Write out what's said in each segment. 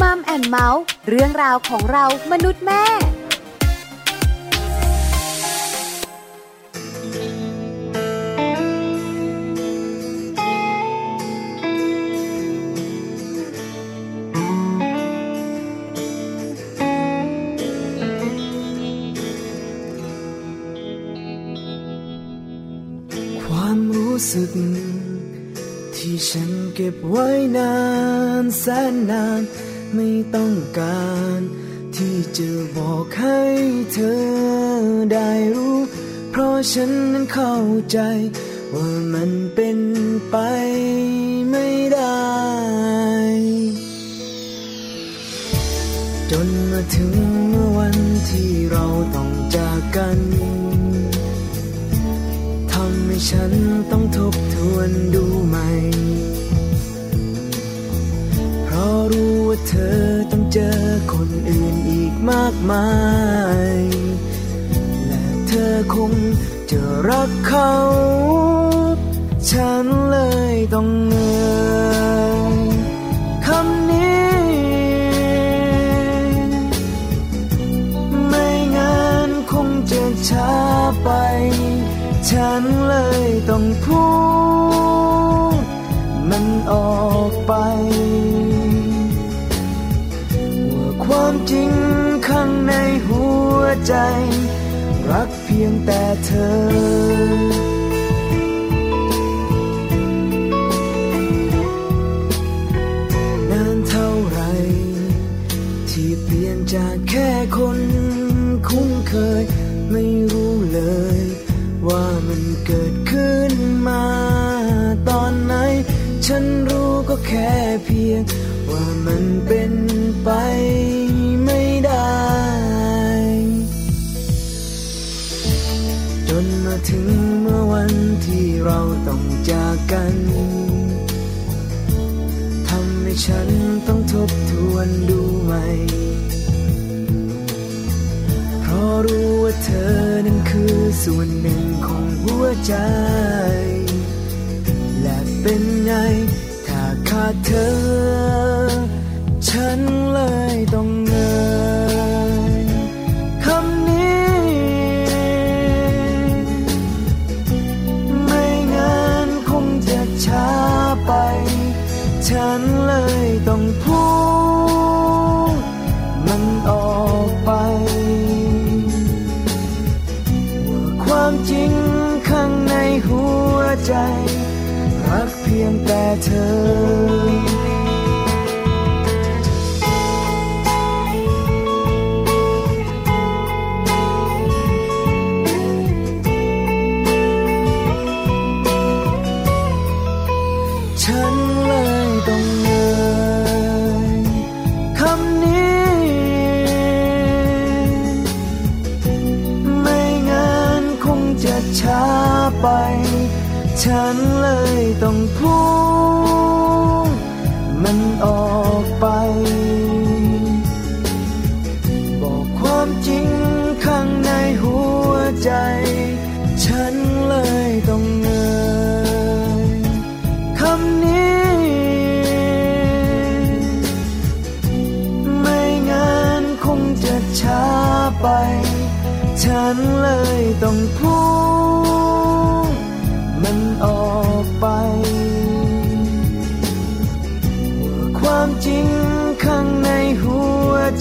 มัมแอนเมาส์เรื่องราวของเรามนุษย์แม่สึกที่ฉันเก็บไว้นานแสนนาน ไม่ต้องการ ที่จะบอกให้เธอได้รู้ เพราะฉันนั้นเข้าใจ ว่ามันเป็นไปไม่ได้ จนมาถึงเมื่อวันที่เราต้องจากกันทำให้ฉันต้องทบทวนดูใหม่ เธอต้องเจอคนอื่นอีกมากมาย และเธอคงจะรักเขา ฉันเลยต้องเหนื่อยคำนี้ไม่งั้นคงจะช้าไป ฉันเลยต้องพูด มันออกไป ใจ รักเพียงแต่เธอนานเท่าไรที่เปลี่ยนจากแค่คนคุ้นเคย ไม่รู้เลย ว่ามันเกิดขึ้นมา ตอนไหน ฉันรู้ก็แค่เพียง ว่ามันเป็นไป ถึงเมื่อวันที่เราต้องจากกันทำให้ฉันต้องทบทวนดูใหม่ เพราะรู้ว่าเธอนั้นคือส่วนหนึ่งของหัวใจ และเป็นไง ถ้าขาดเธอ ฉันเลยต้อง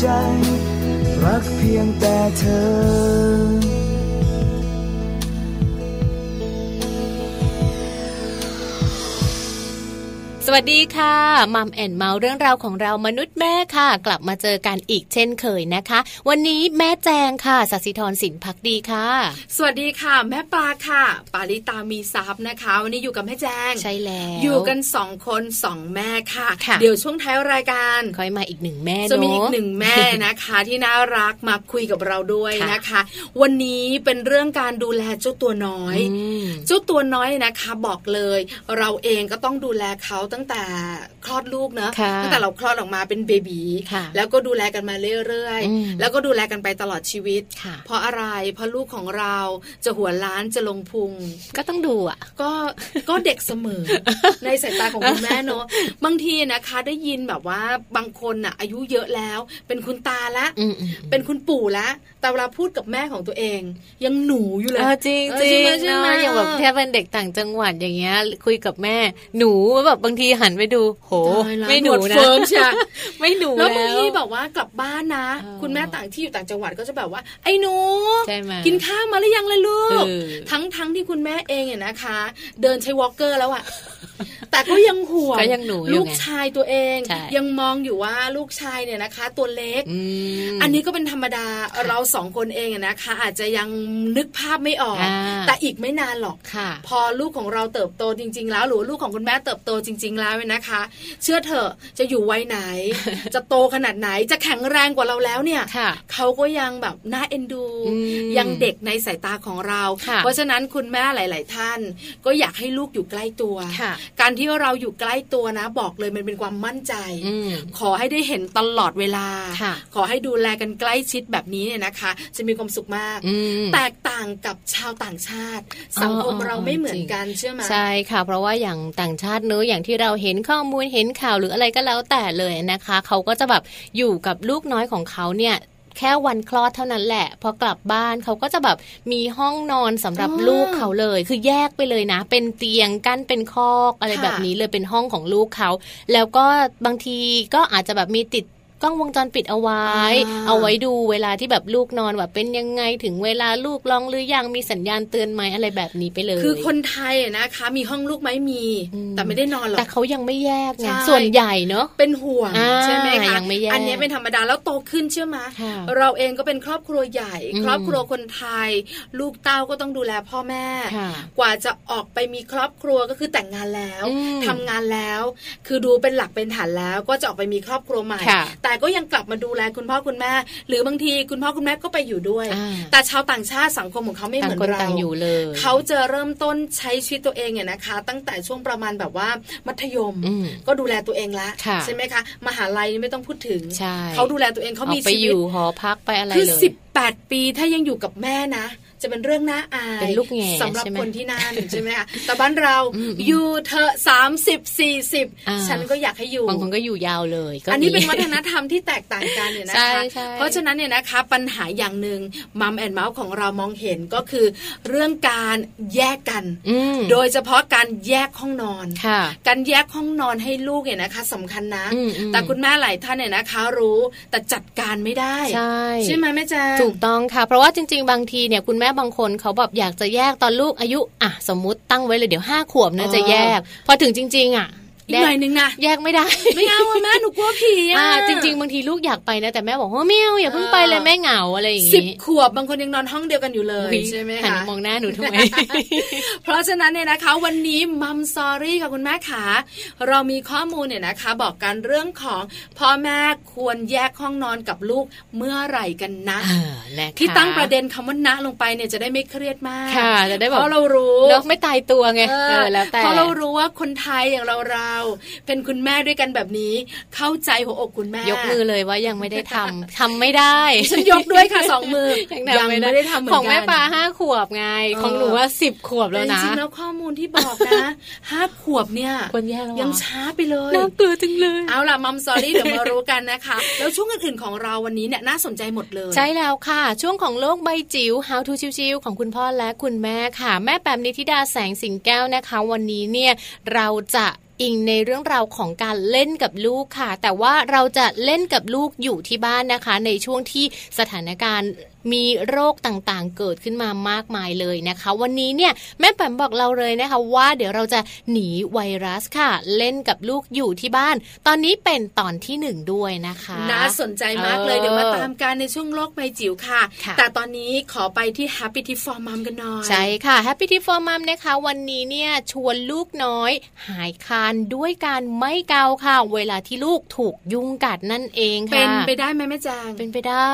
ใจ รักเพียงแต่เธอ วัสดีค่ะมัมแอนเมาส์เรื่องราวของเรามนุษย์แม่ค่ะ กลับมาเจอกันอีกเช่นเคยนะคะ วันนี้แม่แจงค่ะสัสิธรสินพักดีค่ะ สวัสดีค่ะ แม่ปลาค่ะ ปาริตามีซับนะคะ วันนี้อยู่กับแม่แจงใช่แล้วอยู่กันสองคนสองแม่ค่ะค่ะเดี๋ยวช่วงท้ายรายการค่อยมาอีกหนึ่งแม่เนจะมีอีกอะหนึ่งแม่นะคะ ที่น่ารักมาคุยกับเราด้วยค่ะนะคะ วันนี้เป็นเรื่องการดูแลเจ้าตัวน้อยอืมเจ้าตัวน้อยนะคะ บอกเลย เราเองก็ต้องดูแลเขาตั้งแต่คลอดลูกเนอะค่ะตั้งแต่เราคลอดออกมาเป็นเบบีค่ะแล้วก็ดูแลกันมาเรื่อยอืมๆแล้วก็ดูแลกันไปตลอดชีวิตค่ะเพราะอะไร เพราะลูกของเราจะหัวล้านจะลงพุง ก็ต้องดูอะ ก็ก็เด็กเสมอ ในสายตาของคุณแม่เนอะบางทีนะคะได้ยินแบบว่าบางคนน่ะอายุเยอะแล้ว เป็นคุณตาละอืมอืมเป็นคุณปู่ละ แต่เวลาพูดกับแม่ของตัวเอง ยังหนูอยู่เลยเออจริงเออจริงใช่ไหมใช่เนาะไหมอย่างแบบแค่เป็นเด็กต่างจังหวัดอย่างเงี้ย คุยกับแม่หนูแบบบางทีหันไปดู โหตายละไม่หนูวดนะเฟิร์มใช่ไม่หนูแล้วแล้วบางทีแบบว่ากลับบ้านนะเออคุณแม่ต่างที่อยู่ต่างจังหวัดก็จะแบบว่า ไอ้หนูใช่ไหมกินข้าวมาหรือยังเลยลูกเออทั้งทั้งที่คุณแม่เองเนี่ยนะคะ เดินใช้วอลเกอร์แล้วอะแต่ก็ยังห่วงก็ยังหนูอยู่ลูกไงชายตัวเองใช่ยังมองอยู่ว่าลูกชายเนี่ยนะคะ ตัวเล็กอืมอันนี้ก็เป็นธรรมดาเราสองคนเองอะนะคะ อาจจะยังนึกภาพไม่ออกอ่าแต่อีกไม่นานหรอกค่ะพอลูกของเราเติบโตจริง ๆ แล้วหรือว่าลูกของคุณแม่เติบโตจริง ๆ แล้วเนี่ยนะคะ เชื่อเถอะจะอยู่วัยไหน จะโตขนาดไหนจะแข็งแรงกว่าเราแล้วเนี่ยค่ะเขาก็ยังแบบน่าเอ็นดูอืมยังเด็กในสายตาของเราค่ะเพราะฉะนั้นคุณแม่หลาย ๆ ท่าน ก็อยากให้ลูกอยู่ใกล้ตัวค่ะการที่เราอยู่ใกล้ตัวนะ บอกเลยมันเป็นความมั่นใจอืมขอให้ได้เห็นตลอดเวลาค่ะขอให้ดูแลกันใกล้ชิดแบบนี้เนี่ยนะคะ จะมีความสุขมากอืมแตกต่างกับชาวต่างชาติ สังคมอ๋อเราไม่เหมือนจริงกันเชื่อไหมใช่ค่ะ เพราะว่าอย่างต่างชาติเนื้อะอย่างที่เราเห็นข้อมูลเห็นข่าวหรืออะไรก็แล้วแต่เลยนะคะ เขาก็จะแบบอยู่กับลูกน้อยของเขาเนี่ย แค่วันคลอดเท่านั้นแหละ พอกลับบ้านเขาก็จะแบบมีห้องนอนสำหรับอ๋อลูกเขาเลย คือแยกไปเลยนะ เป็นเตียงกั้นเป็นคอกอะไรค่ะแบบนี้เลยเป็นห้องของลูกเขา แล้วก็บางทีก็อาจจะแบบมีติด กล้องวงจรปิดเอาไว้อ่าเอาไว้ดูเวลาที่แบบลูกนอนแบบเป็นยังไงถึงเวลาลูกร้องหรือยังมีสัญญาณเตือนไหมอะไรแบบนี้ไปเลย คือคนไทยอะนะคะ มีห้องลูกไหมมีอืมแต่ไม่ได้นอนหรอกแต่เขายังไม่แยกไงใช่ส่วนใหญ่เนอะเป็นห่วงอ่าใช่ไหมคะยังไม่แยกอันนี้เป็นธรรมดาแล้วโตขึ้นเชื่อไหมค่ะเราเองก็เป็นครอบครัวใหญ่อืมครอบครัวคนไทย ลูกเต้าก็ต้องดูแลพ่อแม่ค่ะกว่าจะออกไปมีครอบครัวก็คือแต่งงานแล้วอืมทำงานแล้ว คือดูเป็นหลักเป็นฐานแล้วก็จะออกไปมีครอบครัวใหม่ค่ะแต่ก็ยังกลับมาดูแลคุณพ่อคุณแม่ หรือบางทีคุณพ่อคุณแม่ก็ไปอยู่ด้วยอ่าแต่ชาวต่างชาติสังคมของเขาไม่เหต่างมือนคนเราต่างอยู่เลย เขาจะเริ่มต้นใช้ชีวิตตัวเองเนี่ยนะคะ ตั้งแต่ช่วงประมาณแบบว่ามัธยมอืมก็ดูแลตัวเองละค่ะใช่ไหมคะมหาลัยนี่ไม่ต้องพูดถึงใช่เขาดูแลตัวเองเขาออมีกไปชีอวิตยู่หอพักไปอะไรคือเลยสิบแปดปีถ้ายังอยู่กับแม่นะ จะเป็นเรื่องน่าอายเป็นลูกแง่สำหรับใช่ไหมคนที่นั่นใช่ไหมคะแต่บ้านเราอืมอยู่เธอะสามสิบสี่สิบอ่าฉันก็อยากให้อยู่บางคนก็อยู่ยาวเลยก็อันนี้มีเป็นวัฒนธรรมที่แตกต่างกันเนี่ยนะใช่คะใช่เพราะฉะนั้นเนี่ยนะคะปัญหาอย่างหนึ่งมัมแอนเมาส์ของเรามองเห็นก็คือ เรื่องการแยกกันอืมโดยเฉพาะการแยกห้องนอนค่ะการแยกห้องนอนให้ลูกเนี่ยนะคะสำคัญนะอืมอืมแต่คุณแม่หลายท่านเนี่ยนะคะ รู้แต่จัดการไม่ได้ ใช่ใช่ไหมแม่แจงถูกต้องค่ะ เพราะว่าจริง ๆ บางทีเนี่ยคุณแม่บางคนเขาแบบอยากจะแยกตอนลูกอายุ อะ สมมุติตั้งไว้เลยเดี๋ยวห้าขวบนะอ๋อจะแยก พอถึงจริง ๆ อะ อีกหน่อยนึงนะแยกไม่ได้ ไม่เอาอะแม่หนูกลัวผีอะอ่าจริง ๆ บางทีลูกอยากไปนะแต่แม่บอกว่าไม่เอาอย่าเพิ่งไปเลยแม่เหงาอะไรอย่างสิบงี้ขวบบางคนยังนอนห้องเดียวกันอยู่เลยอุ๊ยใช่ไหมหันคะมามองหน้าหนูทำไมเพราะฉะนั้นเนี่ยนะคะ วันนี้มัมซอรี่ค่ะคุณแม่ขาเรามีข้อมูลเนี่ยนะคะ บอกกันเรื่องของพ่อแม่ควรแยกห้องนอนกับลูกเมื่อไหร่กันนะเออนะคะที่ตั้งประเด็นคำว่านะลงไปเนี่ยจะได้ไม่เครียดมากค่ะจะได้แบเพบราะเรารู้เนอะไม่ตายตัวไงเอเอออแล้วแต่เพราะเรารู้ว่าคนไทยอย่างเราเราๆเป็นคุณแม่ด้วยกันแบบนี้ เข้าใจหัวอกคุณแม่ ยกมือเลยว่ายังไม่ได้ทำทำไม่ได้ฉันยกด้วยค่ะสองมือยังทำไม่ได้ทำเหมือนกันของแม่ปลาห้าขวบไงเออของหนูว่าสิบขวบแต่แล้วจนะริงๆแล้วข้อมูลที่บอกนะห้าขวบเนี่ยควรแยกแล้วเหรอยังช้าไปเลยน่ากลัวจังเลยเอาล่ะมัมซอรี่เดี๋ยวมารู้กันนะคะ แล้วช่วงอื่นๆของเราวันนี้เนี่ยน่าสนใจหมดเลย ใช่แล้วค่ะ ช่วงของโลกใบจิ๋ว How to ชิวๆของคุณพ่อและคุณแม่ค่ะ แม่แปมนิธิดาแสงสิงแก้วนะคะ วันนี้เนี่ยเราจะ อิงในเรื่องราวของการเล่นกับลูกค่ะ แต่ว่าเราจะเล่นกับลูกอยู่ที่บ้านนะคะ ในช่วงที่สถานการณ์ มีโรคต่างๆ เกิดขึ้นมามากมายเลยนะคะ วันนี้เนี่ยแม่แปมบอกเราเลยนะคะว่าเดี๋ยวเราจะหนีไวรัสค่ะ เล่นกับลูกอยู่ที่บ้าน ตอนนี้เป็นตอนที่หนึ่งด้วยนะคะน่าสนใจมากเลยเออเดี๋ยวมาตามกันในช่วงโลกใบจิ๋วค่ะค่ะ แต่ตอนนี้ขอไปที่ Happy Tip for Mom กันหน่อยใช่ค่ะ Happy Tip for Mom นะคะ วันนี้เนี่ยชวนลูกน้อย หายคานด้วยการไม่เกาค่ะ เวลาที่ลูกถูกยุงกัดนั่นเองค่ะเป็นไปได้ไหมแม่จางเป็นไปได้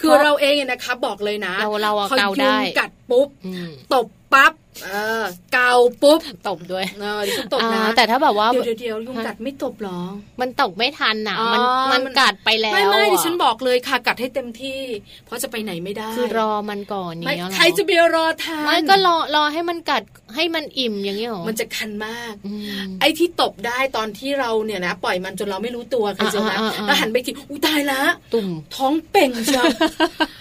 คือเราเองเนี่ยนะคะ บอกเลยนะเราเราอะพอเกาได้ยุงกัดปุ๊บอืมตบ ปั๊บเออเกาปุ๊บตบด้วยเออดิฉันตบนะอ่าแต่ถ้าแบบว่าเดี๋ยวเดี๋ยวเดี๋ยวยุงกัดไม่ตบหรอ มันตกไม่ทันน่ะอ๋อมันมันมันกัดไปแล้วไม่ไม่อะดิฉันบอกเลยค่ะกัดให้เต็มที่ เพราะจะไปไหนไม่ได้คือรอมันก่อนไม่เนี้ยเหรอใครจะไปรอทานไม่ก็รอรอให้มันกัดให้มันอิ่มอย่างเงี้ยหรอมันจะคันมากอืมไอ้ที่ตบได้ตอนที่เราเนี่ยนะปล่อยมันจนเราไม่รู้ตัวเคยเจอไหมอ่าอ่าอ่าแล้วหันไปทีอุ้ยตายละตุ่มท้องเป่งเชียว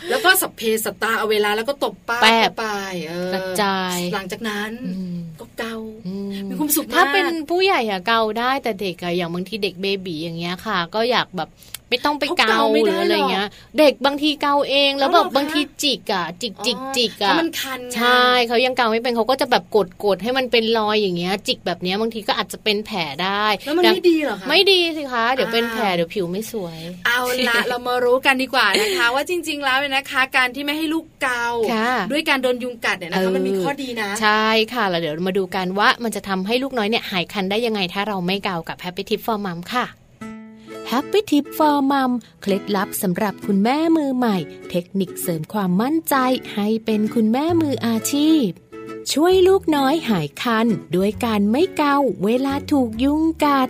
แล้วก็สัพเพสตตาเอาเวลาแล้วก็ตบป้าแป๊บไปเออกระจายหลังจากนั้นอืมก็เกาอืมีความสุขมากถ้าเป็นผู้ใหญ่อะเกาได้แต่เด็กอะอย่างบางทีเด็ก baby อย่างเงี้ยค่ะ ก็อยากแบบ ไม่ต้องไปเกาหรืออะไรเงี้ย เด็กบางทีเกาเองแล้วแบบบางทีจิกอะจิกจิกจิกเพอะราะมันคันไงใช่เขายังเกาไม่เป็นเขาก็จะแบบกดกดให้มันเป็นรอยอย่างเงี้ย จิกแบบเนี้ยบางทีก็อาจจะเป็นแผลได้แล้วมันดังไม่ดีเหรอคะไม่ดีสิคะเดี๋ยวเป็นอ้าวแผลเดี๋ยวผิวไม่สวย เอาละเรามารู้กันดีกว่านะคะ ว่าจริง ๆ แล้วเนี่ยนะคะ การที่ไม่ให้ลูกเกาค่ะด้วยการโดนยุงกัดเนี่ยนะคะเออมันมีข้อดีนะใช่ค่ะแล้วเดี๋ยวมาดูกันว่ามันจะทำให้ลูกน้อยเนี่ยหายคันได้ยังไงถ้าเราไม่เกากับ Happy Tip for Mom ค่ะ Happy Tip for Mom เคล็ดลับสำหรับคุณแม่มือใหม่ เทคนิคเสริมความมั่นใจให้เป็นคุณแม่มืออาชีพ ช่วยลูกน้อยหายคัน ด้วยการไม่เกาเวลาถูกยุงกัด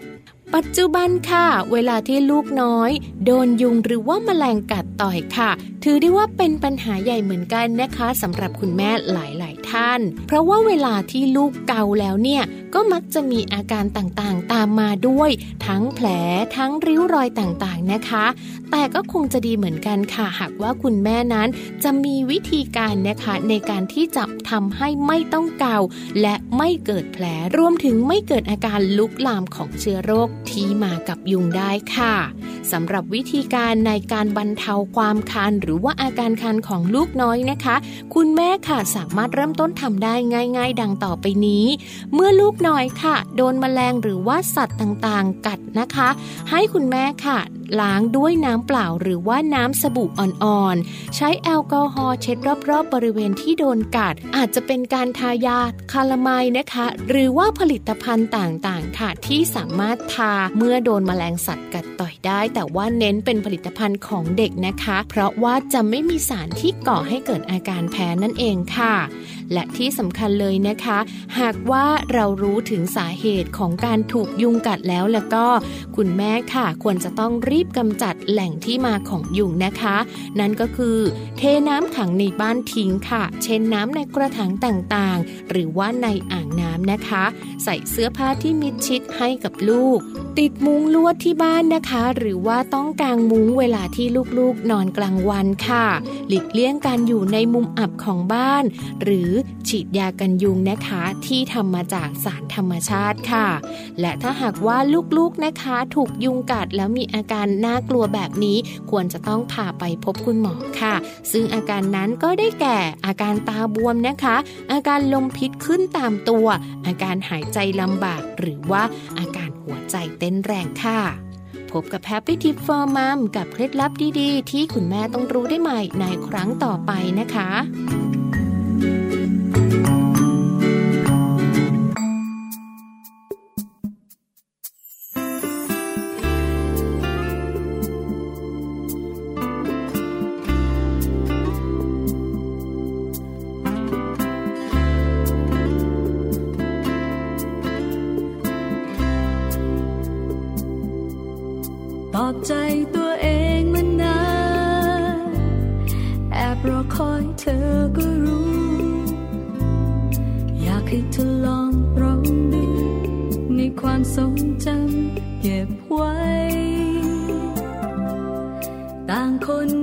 ปัจจุบันค่ะ เวลาที่ลูกน้อย โดนยุงหรือว่าแมลงกัดต่อยค่ะ ถือได้ว่าเป็นปัญหาใหญ่เหมือนกันนะคะสำหรับคุณแม่หลาย ๆ ท่าน เพราะว่าเวลาที่ลูกเกาแล้วเนี่ยก็มักจะมีอาการต่างๆ ตามมาด้วย ทั้งแผลทั้งริ้วรอยต่างๆนะคะ แต่ก็คงจะดีเหมือนกันค่ะ หากว่าคุณแม่นั้นจะมีวิธีการนะคะในการที่จะทำให้ไม่ต้องเกา และไม่เกิดแผลรวมถึงไม่เกิดอาการลุกลามของเชื้อโรคที่มากับยุงได้ค่ะสำหรับวิธีการในการบรรเทาความคันหรือว่าอาการคันของลูกน้อยนะคะ คุณแม่ค่ะสามารถเริ่มต้นทำได้ง่าย ๆ ดังต่อไปนี้ เมื่อลูกน้อยค่ะ โดนแมลงหรือว่าสัตว์ต่างๆ กัดนะคะ ให้คุณแม่ค่ะ ล้างด้วยน้ำเปล่าหรือว่าน้ำสบู่อ่อนๆ ใช้แอลกอฮอล์เช็ดรอบๆ บริเวณที่โดนกัด อาจจะเป็นการทายาคาลามายนะคะ หรือว่าผลิตภัณฑ์ต่างๆ ค่ะ ที่สามารถทาเมื่อโดนแมลงสัตว์กัดต่อยได้ แต่ว่าเน้นเป็นผลิตภัณฑ์ของเด็กนะคะ เพราะว่าจะไม่มีสารที่ก่อให้เกิดอาการแพ้นั่นเองค่ะ และที่สำคัญเลยนะคะ หากว่าเรารู้ถึงสาเหตุของการถูกยุงกัดแล้วแล้วก็ คุณแม่ค่ะ ควรจะต้องรีบกำจัดแหล่งที่มาของยุงนะคะ นั่นก็คือ เทน้ำขังในบ้านทิ้งค่ะ เช่นน้ำในกระถางต่างๆ หรือว่าในอ่างน้ำนะคะ ใส่เสื้อผ้าที่มิดชิดให้กับลูก ติดมุ้งลวดที่บ้านนะคะ หรือว่าต้องกางมุ้งเวลาที่ลูกๆ นอนกลางวันค่ะ หลีกเลี่ยงการอยู่ในมุมอับของบ้าน หรือฉีดยากันยุงนะคะที่ทำมาจากสารธรรมชาติค่ะ และถ้าหากว่าลูกๆนะคะ ถูกยุงกัดแล้วมีอาการน่ากลัวแบบนี้ควรจะต้องพาไปพบคุณหมอค่ะ ซึ่งอาการนั้นก็ได้แก่อาการตาบวมนะคะ อาการลมพิษขึ้นตามตัว อาการหายใจลำบาก หรือว่าอาการหัวใจเต้นแรงค่ะพบกับ Happy Tip for Mom กับเคล็ดลับดีๆ ที่คุณแม่ต้องรู้ได้ใหม่ในครั้งต่อไปนะคะ เธอก็รู้ อยากให้เธอลองร้องดูในความทรงจำเก็บไว้ ต่างคน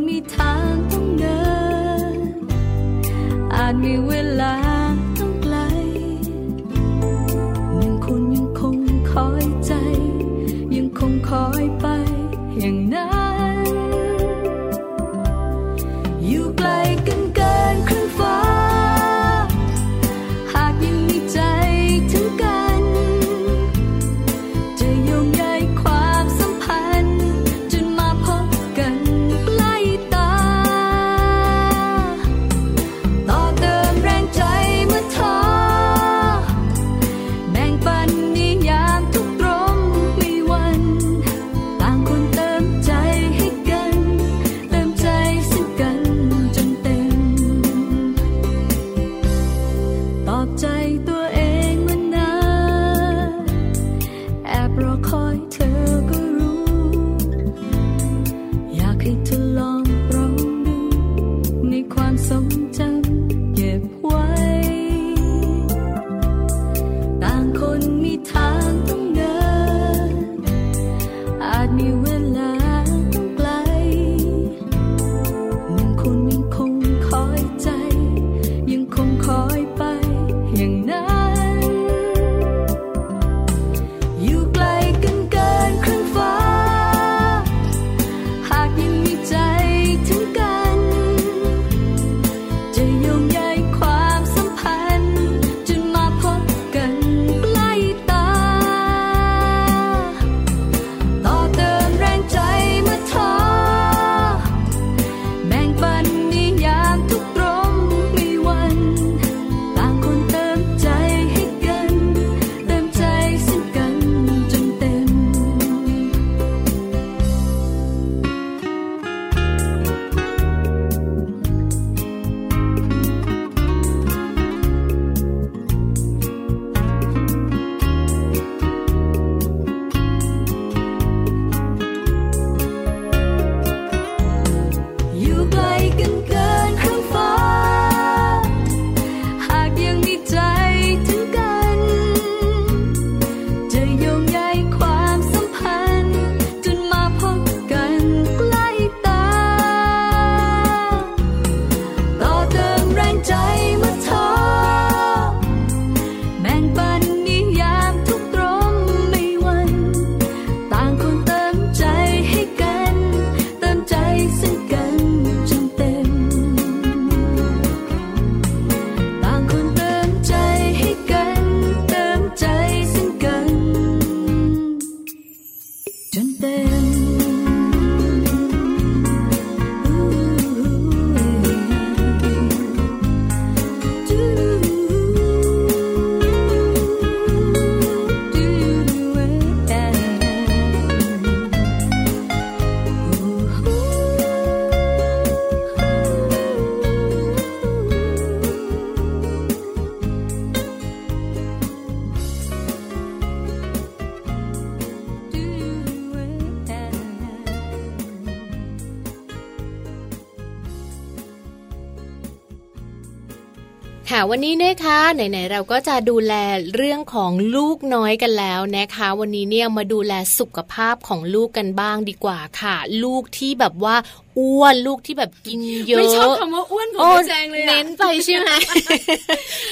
วันนี้นะคะไหนๆเราก็จะดูแลเรื่องของลูกน้อยกันแล้วนะคะ วันนี้เนี่ยมาดูแลสุขภาพของลูกกันบ้างดีกว่าค่ะ ลูกที่แบบว่าอ้วนลูกที่แบบกินเยอะไม่ชอบคำว่าอ้วนของโอ้แจงเลยอะเน้นไปใช่ไหม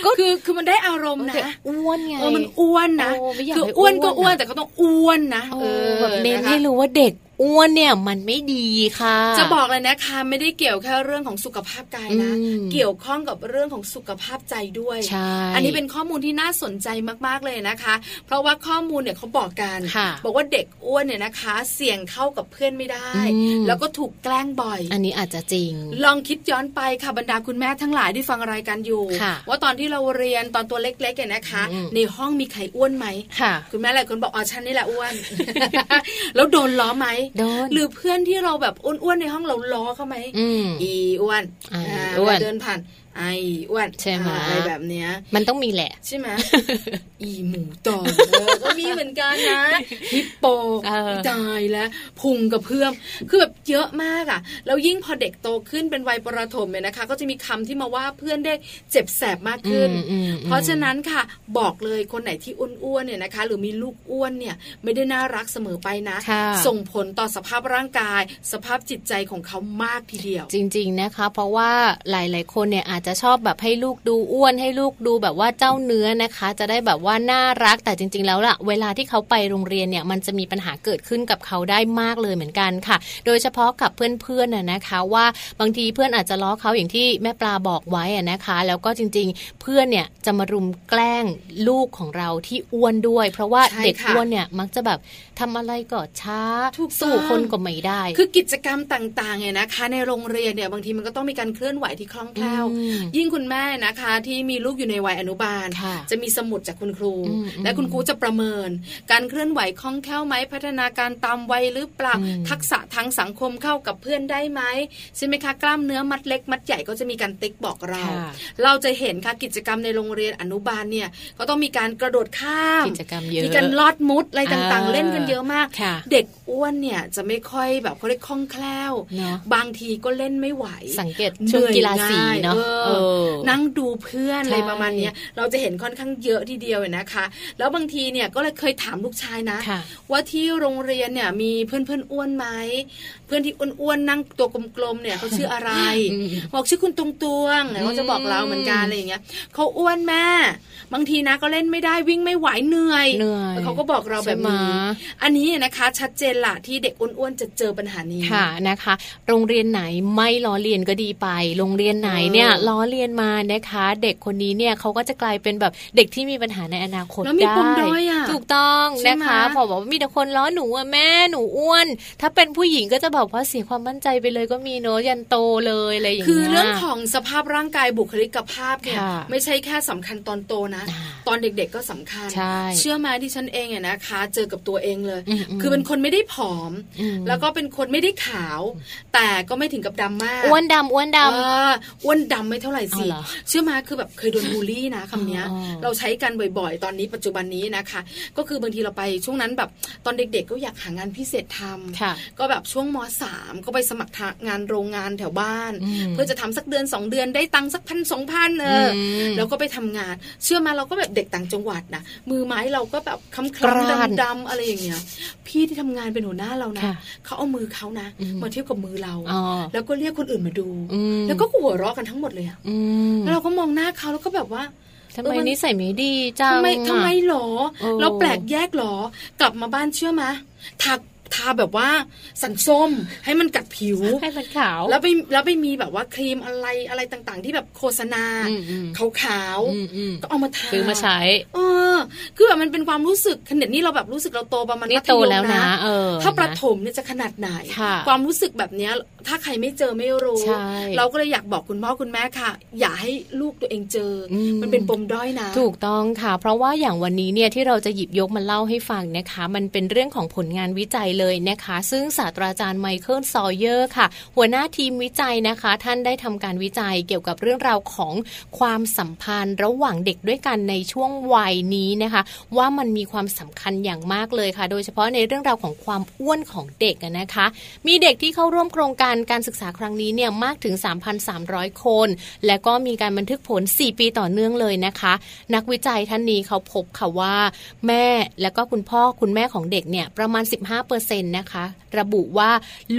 ก็คือคือมันได้อารมณ์นะอ้วนไงเออมันอ้วนนะโอ้ไม่อยากคือให้อ้วนก็อ้วนอะอ้วนแต่ก็ต้องอ้วนนะโอ้เออแบบเน้นนะคะให้รู้ว่าเด็ก อ้วนเนี่ยมันไม่ดีค่ะ จะบอกเลยนะคะไม่ได้เกี่ยวแค่เรื่องของสุขภาพกายนะอืมเกี่ยวข้องกับเรื่องของสุขภาพใจด้วยใช่อันนี้เป็นข้อมูลที่น่าสนใจมากๆเลยนะคะ เพราะว่าข้อมูลเนี่ยเขาบอกกันค่ะบอกว่าเด็กอ้วนเนี่ยนะคะ เสี่ยงเข้ากับเพื่อนไม่ได้อืมแล้วก็ถูกแกล้งบ่อย อันนี้อาจจะจริง ลองคิดย้อนไปค่ะบรรดาคุณแม่ทั้งหลายที่ฟังรายการอยู่ค่ะว่าตอนที่เราเรียนตอนตัวเล็กๆเนี่ยนะคะอืมในห้องมีใครอ้วนไหมค่ะคุณแม่หลายคนบอกอ๋อฉันนี่แหละอ้วน แล้วโดนล้อไหมโดนหรือเพื่อนที่เราแบบอ้วนๆในห้องเราล้อเขาไหมอืมอีอ้วนอ่าอ่าอ้วนเวลาเดินผ่าน ไออ้วนใช่ไหมอ่าอะไรแบบเนี้ย มันต้องมีแหละ ใช่ไหมอีหมูตอนเออก็มีเหมือนกันนะฮิปโปเออตายแล้วพุงกับเพื่อมคือแบบเยอะมากอะ แล้วยิ่งพอเด็กโตขึ้นเป็นวัยประถมเนี่ยนะคะ ก็จะมีคำที่มาว่าเพื่อนได้เจ็บแสบมากขึ้นอืมอืมอืมเพราะฉะนั้นค่ะ บอกเลยคนไหนที่อ้วนๆเนี่ยนะคะ หรือมีลูกอ้วนเนี่ย ไม่ได้น่ารักเสมอไปนะค่ะส่งผลต่อสภาพร่างกาย สภาพจิตใจของเขามากทีเดียว จริง ๆนะคะ เพราะว่าหลาย ๆ คนเนี่ยอาจจะชอบแบบให้ลูกดูอ้วนให้ลูกดูแบบว่าเจ้าเนื้อนะคะ จะได้แบบว่าน่ารักแต่จริง ๆ แล้วล่ะ เวลาที่เขาไปโรงเรียนเนี่ยมันจะมีปัญหาเกิดขึ้นกับเขาได้มากเลยเหมือนกันค่ะ โดยเฉพาะกับเพื่อนๆน่ะนะคะ ว่าบางทีเพื่อนอาจจะล้อเขาอย่างที่แม่ปลาบอกไว้อะนะคะ แล้วก็จริง ๆ เพื่อนเนี่ยจะมารุมแกล้งลูกของเราที่อ้วนด้วย เพราะว่าใช่เด็กค่ะอ้วนเนี่ยมักจะแบบทำอะไรก็ช้าถูกต้องสู้คนก็ไม่ได้ คือกิจกรรมต่างๆเนี่ยนะคะ ในโรงเรียนเนี่ยบางทีมันก็ต้องมีการเคลื่อนไหวที่คล่องแคล่วอืมยิ่งคุณแม่นะคะ ที่มีลูกอยู่ในวัยอนุบาลค่ะจะมีสมุดจากคุณครูอืมและคุณครูจะประเมิน การเคลื่อนไหวคล่องแคล่วไหมพัฒนาการตามวัยหรือเปล่าอืมทักษะทางสังคมเข้ากับเพื่อนได้ไหมใช่ไหมคะกล้ามเนื้อมัดเล็ก มัดใหญ่ก็จะมีการติ๊กบอกเราค่ะเราจะเห็นค่ะกิจกรรมในโรงเรียนอนุบาลเนี่ยก็ต้องมีการกระโดดข้ามกิจกรรมเยอะมีการลอดมุดอะไรต่างอ่าๆเล่นกันเยอะมากค่ะเด็กอ้วนเนี่ยจะไม่ค่อยแบบเขาเรียกคล่องแคล่วเนาะบางทีก็เล่นไม่ไหว สังเกตช่วงกีฬาสีเนาะเอเอออนั่งดูเพื่อนใช่อะไรประมาณเนี้ยเราจะเห็นค่อนข้างเยอะทีเดียวเนี่ยนะคะ แล้วบางทีเนี่ยก็เลยเคยถามลูกชายนะค่ะว่าที่โรงเรียนเนี่ยมีเพื่อนเพื่อนๆอ้วนไหมเพื่อนที่อ้วนๆนั่งตัวกลมๆเนี่ยเขาชื่ออะไรอืมบอกชื่อคุณตรงตวงเขาจะบอกเราเหมือนกันอะไรอย่างเงี้ยเขาอ้วนแม่บางทีนะก็เล่นไม่ได้วิ่งไม่ไหวเหนื่อยเหนื่อยเขาก็บอกเราแบบนี้ใช่ไหมอันนี้นะคะชัดเจนละที่เด็กอ้วนๆจะเจอปัญหานี้ค่ะนะคะ โรงเรียนไหนไม่ล้อเลียนก็ดีไป โรงเรียนไหนเนี่ยเออล้อเลียนมานะคะ เด็กคนนี้เนี่ยเขาก็จะกลายเป็นแบบเด็กที่มีปัญหาในอนาคตแล้วมีได้ปมด้อยอะถูกต้องใช่ไหมนะคะพอบอกว่ามีแต่คนล้อหนูอะแม่หนูอ้วน ถ้าเป็นผู้หญิงก็จะบอกว่าเสียความมั่นใจไปเลยก็มีเนอะยันโตเลยอะไรอย่างคือเงี้ยเรื่องของสภาพร่างกายบุคลิกภาพเนี่ยค่ะไม่ใช่แค่สำคัญตอนโตนะอ่าตอนเด็กๆก็สำคัญใช่เชื่อไหมาที่ฉันเองเนี่ยนะคะ เจอกับตัวเองเลยอืมอืมคือเป็นคนไม่ได้ผอมอืมแล้วก็เป็นคนไม่ได้ขาว แต่ก็ไม่ถึงกับดำมากอ้วนดำอ้วนดำเอออ้วนดำไม่เท่าไหร่สิเอาเหรอเชื่อมาคือแบบเคยโดนบูลลี่นะคำเนี้ยอ๋อเราใช้กันบ่อยๆ ตอนนี้ปัจจุบันนี้นะคะ ก็คือบางทีเราไปช่วงนั้นแบบตอนเด็กๆ ก็อยากหางานพิเศษทำค่ะก็แบบช่วงมสามก็ไปสมัครงานโรงงานแถวบ้านอืมเพื่อจะทำสักเดือนสองเดือนได้ตังค์สักพันสองพันเอออมแล้วก็ไปทำงาน เชื่อมาเราก็แบบเด็กต่างจังหวัดนะมือไม้เราก็แบบคล้ำคกร้านล้ำดำๆอะไรอย่างเงี้ยพี่ที่ทำงานเป็นหัวหน้าเรานะค่ะเขาเอามือเขานะอืมมาเทียบกับมือเราอ๋อแล้วก็เรียกคนอื่นมาดูอืมแล้วก็หัวเราะกันทั้งหมดเลยอะอืมแล้วเราก็มองหน้าเขาแล้วก็แบบว่าทำไมเออมันนิสัยไม่ดีจังทำไมอะทำไมหรอเออเราแปลกแยกหรอ กลับมาบ้านเชื่อมะทา ทาแบบว่าสันส้มให้มันกัดผิวให้มันขาว แล้วไปแล้วไปมีแบบว่าครีมอะไรอะไรต่างๆ ที่แบบโฆษณาอืมอืมขาวอืมอืมๆก็เอามาทาซื้อมาใช้ เออ คือแบบมันเป็นความรู้สึกขนาดนี้เราแบบรู้สึกเราโตประมาณนี่มัธโตยมแล้วนะเออถ้าประนะถมเนี่ยจะขนาดไหนค่ะความรู้สึกแบบเนี้ย ถ้าใครไม่เจอไม่รู้ใช่เราก็เลยอยากบอกคุณพ่อคุณแม่ค่ะ อย่าให้ลูกตัวเองเจออมมันเป็นปมด้อยนะ ถูกต้องค่ะ เพราะว่าอย่างวันนี้เนี่ยที่เราจะหยิบยกมาเล่าให้ฟังนะคะ มันเป็นเรื่องของผลงานวิจัยเลยนะคะ ซึ่งศาสตราจารย์ไมเคิลซอยเยอร์ค่ะ หัวหน้าทีมวิจัยนะคะ ท่านได้ทำการวิจัยเกี่ยวกับเรื่องราวของความสัมพันธ์ระหว่างเด็กด้วยกันในช่วงวัยนี้นะคะ ว่ามันมีความสำคัญอย่างมากเลยค่ะ โดยเฉพาะในเรื่องราวของความอ้วนของเด็กอะนะคะ มีเด็กที่เข้าร่วมโครงการญการศึกษาครั้งนี้เนี่ยมากถึง 3,300 คน และก็มีการบันทึกผล 4 ปีต่อเนื่องเลยนะคะ นักวิจัยท่านนี้เขาพบค่ะว่า แม่แล้วก็คุณพ่อคุณแม่ของเด็กเนี่ยประมาณ 15%นะคะ ระบุว่า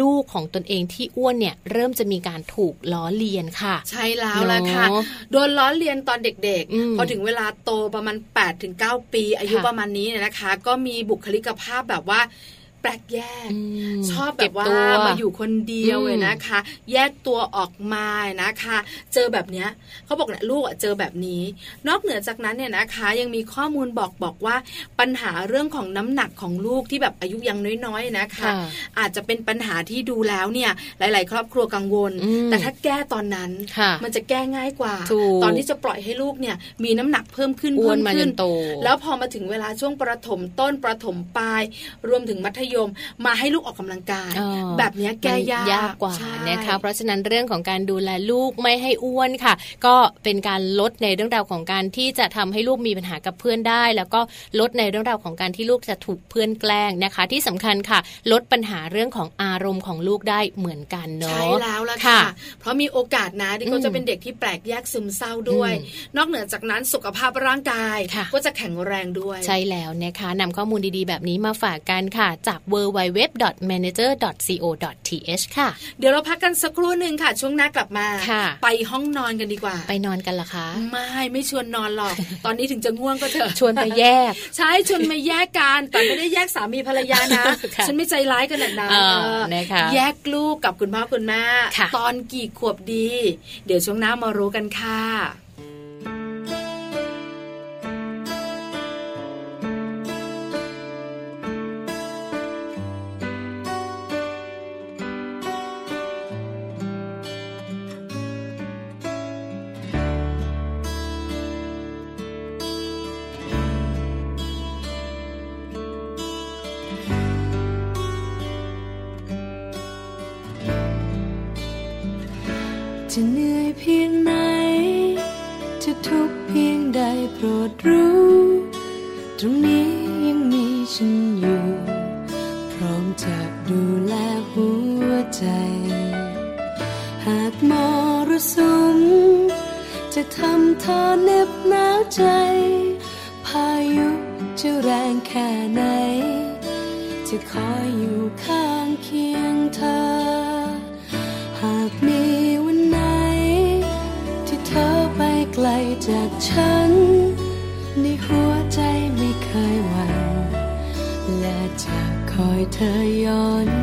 ลูกของตนเองที่อ้วนเนี่ยเริ่มจะมีการถูกล้อเลียนค่ะ ใช่แล้วละค่ะเนอะโดนล้อเลียนตอนเด็กอืมๆพอถึงเวลาโตประมาณ8ปถึงเปี อายุค่ะประมาณนี้เนี่ยนะคะ ก็มีบุคลิกภาพแบบว่าแปลกแยกอืมชอบแบเก็บว่าตัวมาอยู่คนเดียวอืมเลยนะคะ แยกตัวออกมานะคะ เจอแบบเนี้ยเขาบอกเนี่ยลูกอะเจอแบบนี้ นอกเหนือจากนั้นเนี่ยนะคะ ยังมีข้อมูลบอกบอกว่าปัญหาเรื่องของน้ำหนักของลูกที่แบบอายุยังน้อยๆนะคะค่ะอาจจะเป็นปัญหาที่ดูแล้วเนี่ยหลาย ๆ ครอบครัวกังวลอืมแต่ถ้าแก้ตอนนั้นค่ะมันจะแก้ง่ายกว่าถูกตอนที่จะปล่อยให้ลูกเนี่ยมีน้ำหนักเพิ่มขึ้นอ้วนเพิ่มาจขึ้นโตแล้วพอมาถึงเวลาช่วงประถมต้นประถมปลาย รวมถึงมัธยม มาให้ลูกออกกำลังกายเออแบบเนี้ยแก้มันยากยากกว่าใช่นะคะเพราะฉะนั้นเรื่องของการดูแลลูกไม่ให้อ้วนค่ะ ก็เป็นการลดในเรื่องราวของการที่จะทำให้ลูกมีปัญหากับเพื่อนได้ แล้วก็ลดในเรื่องราวของการที่ลูกจะถูกเพื่อนแกล้งนะคะ ที่สำคัญค่ะ ลดปัญหาเรื่องของอารมณ์ของลูกได้เหมือนกันเนาะใช่แล้วละค่ะค่ะเพราะมีโอกาสนะที่เขาอืมจะเป็นเด็กที่แปลกแยกซึมเศร้าด้วยอืมนอกเหนือจากนั้นสุขภาพร่างกายค่ะก็จะแข็งแรงด้วย ใช่แล้วนะคะนำข้อมูลดีๆ แบบนี้มาฝากกันค่ะ จาก www.manager.co.th ค่ะ เดี๋ยวเราพักกันสักครู่หนึ่งค่ะ ช่วงหน้ากลับมาค่ะไปห้องนอนกันดีกว่า ไปนอนกันเหรอคะไม่ไม่ชวนนอนหรอก ตอนนี้ถึงจะง่วงก็เถอะชวนไปแยก ใช่ชวนมาแยกกันแต่ไม่ได้แยกสามีภรรยานะค่ะฉันไม่ใจร้ายขนาดนั้นเออเออนะคะแยกลูกกับคุณพ่อคุณแม่ค่ะตอนกี่ขวบดี เดี๋ยวช่วงหน้ามารู้กันค่ะจะ รดรู้ ตรงนี้ยังมีฉันอยู่ พร้อมจะดูแลหัวใจ หากมรสุม จะทำเธอเหน็บหนาวใจ พายุจะแรงแค่ไหน จะคอยอยู่ข้างเคียงเธอ หากมีวันไหน ที่เธอไปไกลจากฉันใน เธอย้อน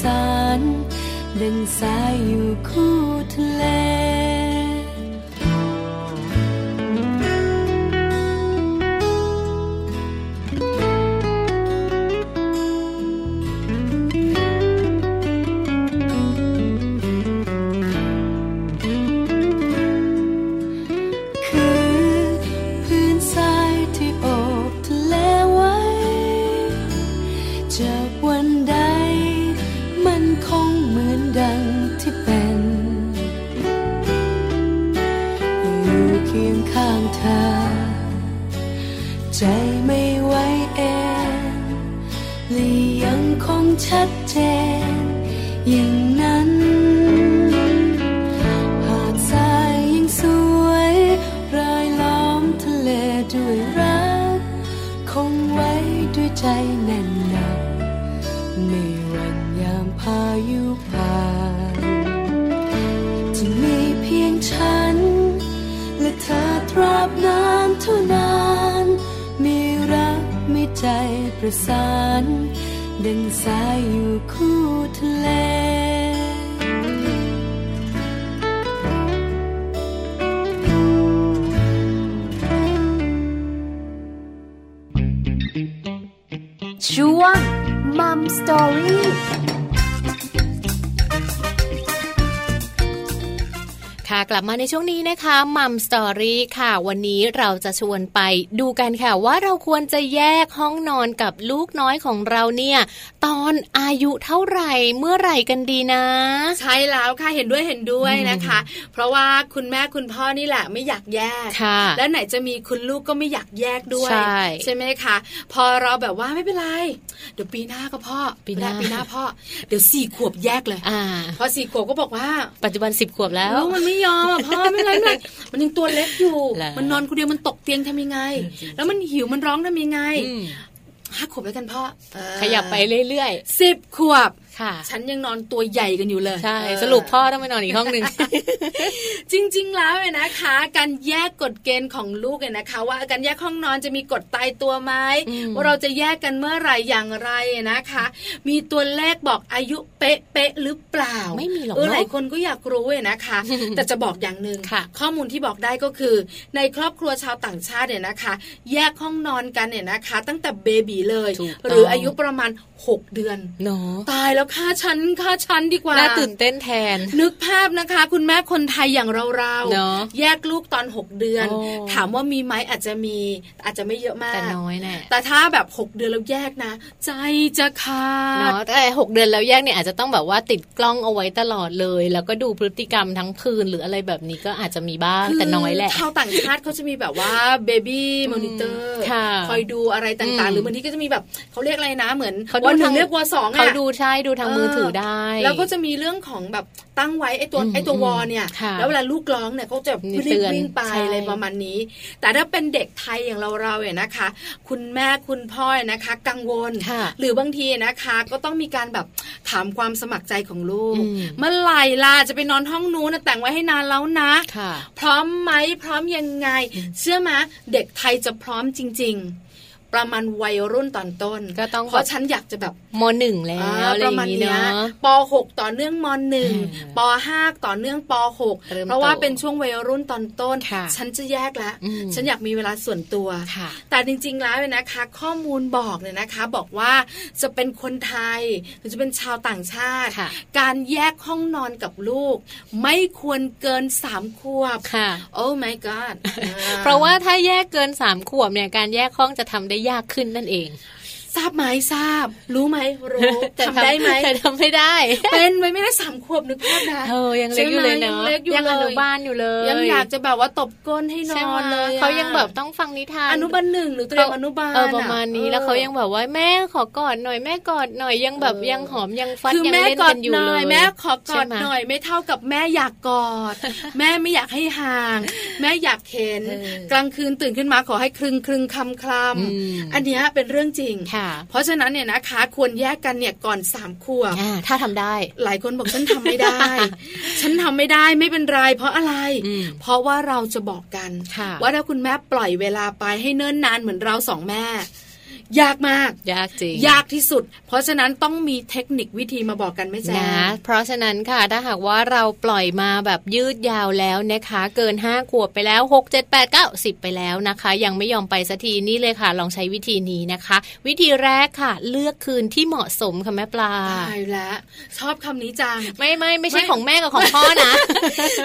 สาน ดังสายอยู่คู่ ช่วงนี้นะคะมัมสตอรี่ค่ะ วันนี้เราจะชวนไปดูกันค่ะว่าเราควรจะแยกห้องนอนกับลูกน้อยของเราเนี่ย ต อนอายุเท่าไหร่เมื่อไหร่กันดีนะ ใช่แล้วค่ะเห็นด้วยเห็นด้วยนะคะ เพราะว่าคุณแม่คุณพ่อนี่แหละไม่อยากแยกค่ะและไหนจะมีคุณลูกก็ไม่อยากแยกด้วย ใช่ไหมคะพอเราแบบว่าไม่เป็นไรเดี๋ยวปีหน้าก็พ่อปีหน้าปีหน้าพ่อ เดี๋ยวสี่ขวบแยกเลยอ่าพอสี่ขวบก็บอกว่า ปัจจุบันสิบขวบแล้วลูกมันไม่ยอมอะพ่อไม่เป็นไรไม่เป็นไรมันยังตัวเล็กอยู่เหรอมันนอนคนเดียวมันตกเตียงทำยังไง แล้วมันหิวมันร้องทำยังไงอืม ห้าขวบแล้วกันพ่อเออขยับไปเรื่อยสิบขวบๆ ค่ะ ฉันยังนอนตัวใหญ่กันอยู่เลย ใช่เออสรุปพ่อต้องไปนอนอีกห้องหนึ่ง จริง ๆ แล้วเนี่ยนะคะ การแยกกฎเกณฑ์ของลูกเนี่ยนะคะ ว่าการแยกห้องนอนจะมีกฎตายตัวไหมอืมว่าเราจะแยกกันเมื่อไหร่อย่างไรนะคะ มีตัวเลขบอกอายุเป๊ะๆหรือเปล่า ไม่มีหรอกเออเนอะหลายคนก็อยากรู้เนี่ยนะคะ แต่จะบอกอย่างหนึ่งค่ะข้อมูลที่บอกได้ก็คือ ในครอบครัวชาวต่างชาติเนี่ยนะคะ แยกห้องนอนกันเนี่ยนะคะ ตั้งแต่เบบีเลยถูกต้องหรืออายุประมาณ6เดือนเนาะตายแล้วค่าชั้นค่าชั้นดีกว่าน่าตื่นเต้นแทน นึกภาพนะคะ คุณแม่คนไทยอย่างเราเนอะแยกลูกตอน6เดือนโอ้ถามว่ามีไหมอาจจะมี อาจจะไม่เยอะมากแต่น้อยแน่แต่ถ้าแบบ6เดือนแล้วแยกนะ ใจจะขาดเนาะแต่หกเดือนแล้วแยกเนี่ยอาจจะต้องแบบว่าติดกล้องเอาไว้ตลอดเลย แล้วก็ดูพฤติกรรมทั้งคืนหรืออะไรแบบนี้ก็อาจจะมีบ้างคือแต่น้อยแหละชาวต่างชาติเขาจะมีแบบว่าเบบี้มอนิเตอร์ค่ะคอยดูอะไรต่างอืมๆหรือบางทีก็จะมีแบบเขาเรียกอะไรนะเหมือนเขาดูวันหนึ่ทางงเรียกวันสองเขาอะดูใช่ดูทางมือถือได้ แล้วก็จะมีเรื่องของแบบตั้งไว้ไอ้ตัวอืมไอ้ตัววอลเนี่ยค่ะแล้วเวลาลูกร้องเนี่ยเขาจะมีรีเตืบอนวิ่งไปใช่อะไรประมาณนี้ แต่ถ้าเป็นเด็กไทยอย่างเราเราเนี่ยนะคะ คุณแม่คุณพ่อเนี่ยนะคะ กังวลค่ะหรือบางทีนะคะ ก็ต้องมีการแบบถามความสมัครใจของลูกอืมเมื่อไหร่ล่ะจะไปนอนห้องนู้นนะแต่งไว้ให้นานแล้วนะค่ะพร้อมไหมพร้อมยังไง เชื่อไหมเด็กไทยจะพร้อมจริง ๆ ประมาณวัยรุ่นตอนต้นก็ต้องเพราะฉันอยากจะแบบมหนึ่งแล้วอ่าอะไรปอระมาย่าณงนี้เนี้ยเนาะป .6 ต่อเนื่องม .1 อ่าป .5 ต่อเนื่องปเริ่ม .6 เพราะว่าโตเป็นช่วงวัยรุ่นตอนต้นค่ะฉันจะแยกแล้วอืมฉันอยากมีเวลาส่วนตัวค่ะแต่จริง ๆ แล้วเนี่ยนะคะ ข้อมูลบอกเนี่ยนะคะ บอกว่าจะเป็นคนไทยหรือจะเป็นชาวต่างชาติค่ะการแยกห้องนอนกับลูก ไม่ควรเกินสามขวบค่ะโอ้ my god อ่เพราะว่าถ้าแยกเกินสามขวบเนี่ยการแยกห้องจะทำได้ยากขึ้นนั่นเอง ทราบไหมทราบ รู้ไหมรู้ทำได้ไหมแต่ทำไม่ได้ เป็นไว้ไม่ได้สามขวบนึกภาพนะเออยังเล็กอยู่เลยเนาะใช่ไหมยังเล็กอยู่ยังอนุเลยบาลอยู่เลยยังอยากจะแบบว่าตบก้นให้นใช่อไหมนเลยอะเขายังแบบต้องฟังนิทานอนุบาลหนึ่งหรือเตรียมอนุบาลเออประมาณนี้ออแล้วเขายังแบบว่าแม่ขอกอดหน่อยแม่กอดหน่อยยังแบบเออยังหอมยังฟัดคือยังแม่เล่นกอกัดนอยู่หน่เลอยยแม่ขอกอดใช่ไหมหน่อย ไม่เท่ากับแม่อยากกอด แม่ไม่อยากให้ห่าง แม่อยากเห็นเออกลางคืนตื่นขึ้นมาขอให้ครึงครึงคำคลอืมำอันเนี้ยเป็นเรื่องจริงค่ะเพราะฉะนั้นเนี่ยนะคะควรแยกกันเนี่ยก่อนสามขวบอ่าถ้าทำได้ หลายคนบอกฉันทำไม่ได้ ฉันทำไม่ได้ไม่เป็นไรเพราะอะไรอืมเพราะว่าเราจะบอกกันค่ะว่าถ้าคุณแม่ปล่อยเวลาไปให้เนิ่นนานเหมือนเราสองแม่ ยากมาก ยากจริง ยากที่สุด เพราะฉะนั้นต้องมีเทคนิควิธีมาบอกกันไม่แจ้นะเพราะฉะนั้นค่ะถ้าหากว่าเราปล่อยมาแบบยืดยาวแล้วนะคะ เกิน5ขวบไปแล้ว 6 7 8 9 10 ไปแล้วนะคะ ยังไม่ยอมไปสักทีนี่เลยค่ะ ลองใช้วิธีนี้นะคะ วิธีแรกค่ะ เลือกคืนที่เหมาะสมค่ะแม่ปลาตายแล้วชอบคำนี้จังไม่ไม่ไม่ใช่ไม่ของแม่กับของพ่อนะ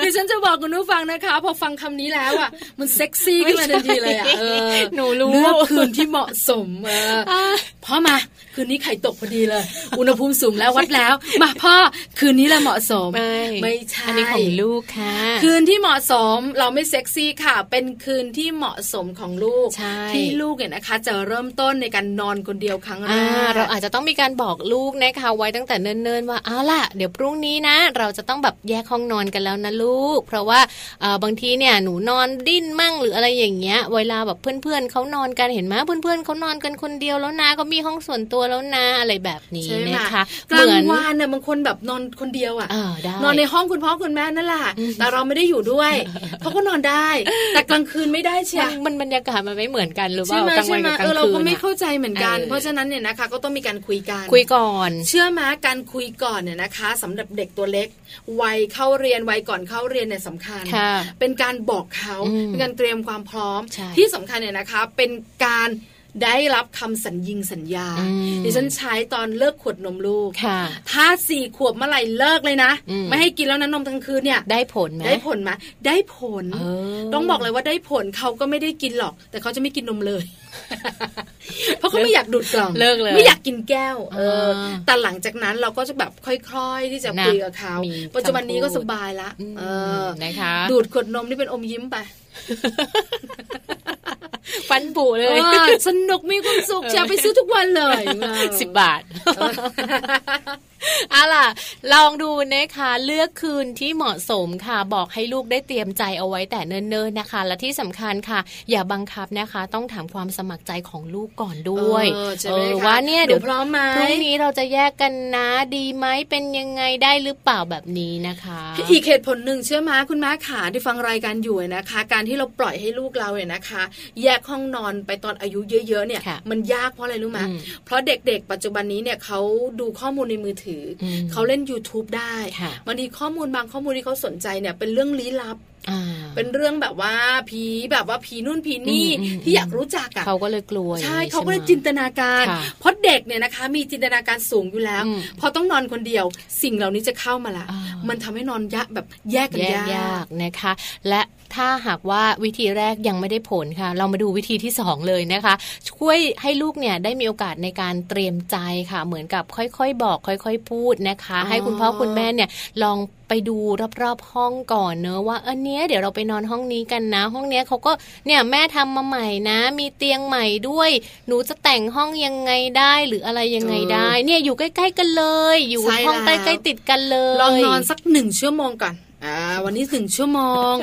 ดิฉันจะบอกคุณผู้ฟังนะคะ พอฟังคำนี้แล้วอะมันเซ็กซี่ขึ้นมาทันทีเลยอะเออหนูรู้เลือกคืนที่เหมาะสมเออ พ่อมา คืนนี้ไข่ตกพอดีเลย อุณหภูมิสูงแล้ววัดแล้ว มาพ่อคืนนี้แหละเหมาะสม ไม่ไม่ใช่อันนี้ของลูกค่ะ คืนที่เหมาะสมเราไม่เซ็กซี่ค่ะ เป็นคืนที่เหมาะสมของลูกใช่ที่ลูกเนี่ยนะคะ จะเริ่มต้นในการนอนคนเดียวครั้งแรอ่ากเราอาจจะต้องมีการบอกลูกนะคะไว้ตั้งแต่เนิ่นๆว่าเอาล่ะ เดี๋ยวพรุ่งนี้นะ เราจะต้องแบบแยกห้องนอนกันแล้วนะลูก เพราะว่าเอ่อบางทีเนี่ยหนูนอนดิ้นมั่งหรืออะไรอย่างเงี้ย เวลาแบบเพื่อนๆเขานอนกันเห็นไหมเพื่อนๆเขานอนกันคนเดียวแล้วนะเขามีห้องส่วนตัวแล้วนะอะไรแบบนี้ใช่ไหมนะคะกลางวันเนี่ยบางคนแบบนอนคนเดียวอะเออได้นอนในห้องคุณพ่อคุณแม่นั่นแหละแต่เราไม่ได้อยู่ด้วยเขาก็นอนได้ แต่กลางคืนไม่ได้เชียมันมันบรรยากาศมันไม่เหมือนกันหรือใช่ว่าไหมกลางใช่วันไหมกับกลาเองอเราคืก็นไม่อะเข้าใจเหมือนกันเออเพราะฉะนั้นเนี่ยนะคะ ก็ต้องมีการคุยกันคุยก่อน เชื่อไหมการคุยก่อนเนี่ยนะคะสำหรับเด็กตัวเล็กวัยเข้าเรียนวัยก่อนเข้าเรียนเนี่ยสำคัญค่ะเป็นการบอกเขาอืมเป็นการเตรียมความพร้อมใช่ที่สำคัญเนี่ยนะคะ เป็นการ ได้รับคำสัญญิงสัญญาอืมดิฉันใช้ตอนเลิกขวดนมลูกค่ะถ้าสี่ขวบเมื่อไหร่เลิกเลยนะอืมไม่ให้กินแล้วนะนมทั้งคืนเนี่ย ได้ผลไหมได้ผลไหมได้ผลเออต้องบอกเลยว่าได้ผลเขาก็ไม่ได้กินหรอก แต่เขาจะไม่กินนมเลย เพราะเขาไม่อยากดูดกล่องเลิกเลยไม่อยากกินแก้ว เอออ่าแต่หลังจากนั้นเราก็จะแบบค่อยๆที่จะนะคุยกับเขามีปัจจุบันนี้ก็คำพูดสบายละอืมเออนะคะดูดขวดนมนี่เป็นอมยิ้มไป ฟันผุเลยเออสนุกมีความสุขจะไปซื้อทุกวันเลยสิบบาทเอาล่ะ ลองดูนะคะ เลือกคืนที่เหมาะสมค่ะ บอกให้ลูกได้เตรียมใจเอาไว้แต่เนิ่นๆนะคะ และที่สำคัญค่ะ อย่าบังคับนะคะ ต้องถามความสมัครใจของลูกก่อนด้วยเออใช่ไหมเออคะว่าเนี่ยเดี๋ยวหนูพร้อมไหมพรุ่งนี้เราจะแยกกันนะดีไหมเป็นยังไงได้หรือเปล่าแบบนี้นะคะ อีกเหตุผลหนึ่งเชื่อไหมคุณแม่ขาที่ฟังรายการอยู่นะคะการที่เราปล่อยให้ลูกเราเนี่ยนะคะ แยกห้องนอนไปตอนอายุเยอะๆเนี่ยค่ะมันยากเพราะอะไรรู้ไหมอืมเพราะเด็กๆ ปัจจุบันนี้เนี่ยเขาดูข้อมูลในมือถืออมเขาเล่น YouTube ได้ค่ะบางทีข้อมูลบางข้อมูลที่เขาสนใจเนี่ยเป็นเรื่องลี้ลับอ่าเป็นเรื่องแบบว่าผีแบบว่าผีนู่นผีนี่อืมอืมที่อยากรู้จักอะเขาก็เลยกลัวใช่อย่งนี้เขาก็เลยใช่ไหมจินตนาการค่ะเพราะเด็กเนี่ยนะคะ มีจินตนาการสูงอยู่แล้วอืมพอต้องนอนคนเดียว สิ่งเหล่านี้จะเข้ามาละอ่ามัมันทำให้นอนยะแบบแยกกันแยกยากยากนะคะ และ ถ้าหากว่าวิธีแรกยังไม่ได้ผลค่ะ เรามาดูวิธีที่สองเลยนะคะ ช่วยให้ลูกเนี่ยได้มีโอกาสในการเตรียมใจค่ะ เหมือนกับค่อยๆ บอก ค่อย ๆ พูดนะคะ ให้คุณพ่อคุณแม่เนี่ยลองไปดูรอบๆห้องก่อนเนอะว่าอันเนี้ยเดี๋ยวเราไปนอนห้องนี้กันนะ ห้องเนี้ยเขาก็เนี่ยแม่ทำมาใหม่นะ มีเตียงใหม่ด้วย หนูจะแต่งห้องยังไงได้หรืออะไรยังไงได้ เนี่ยอยู่ใกล้ ๆ กันเลย อยู่ใช่ห้องใกแล้วล้ๆติดกันเลยลองนอนสักหนึ่งชั่วโมงก่อน อ่าวันนี้หนึ่งชั่วโมง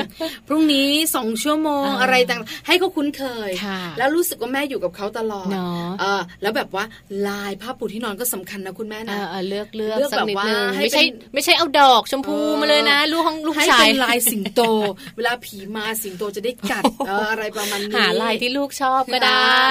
พรุ่งนี้สองชั่วโมงอ่าอะไรต่างให้เขาคุ้นเคยค่ะแล้วรู้สึกว่าแม่อยู่กับเขาตลอดเนาะเออแล้วแบบว่าลายผ้าปูที่นอนก็สำคัญนะคุณแม่เอนะอเออเลือกเลือกเลือกสักนิดแบบว่านึงให้ไม่ใช่เป็นไม่ใช่เอาดอกชมพูเออมาเลยนะ ลูกห้องลูกให้ชายเป็นลายสิงโต เวลาผีมาสิงโตจะได้กัดเอออะไรประมาณนี้หาลายที่ลูกชอบก็ได้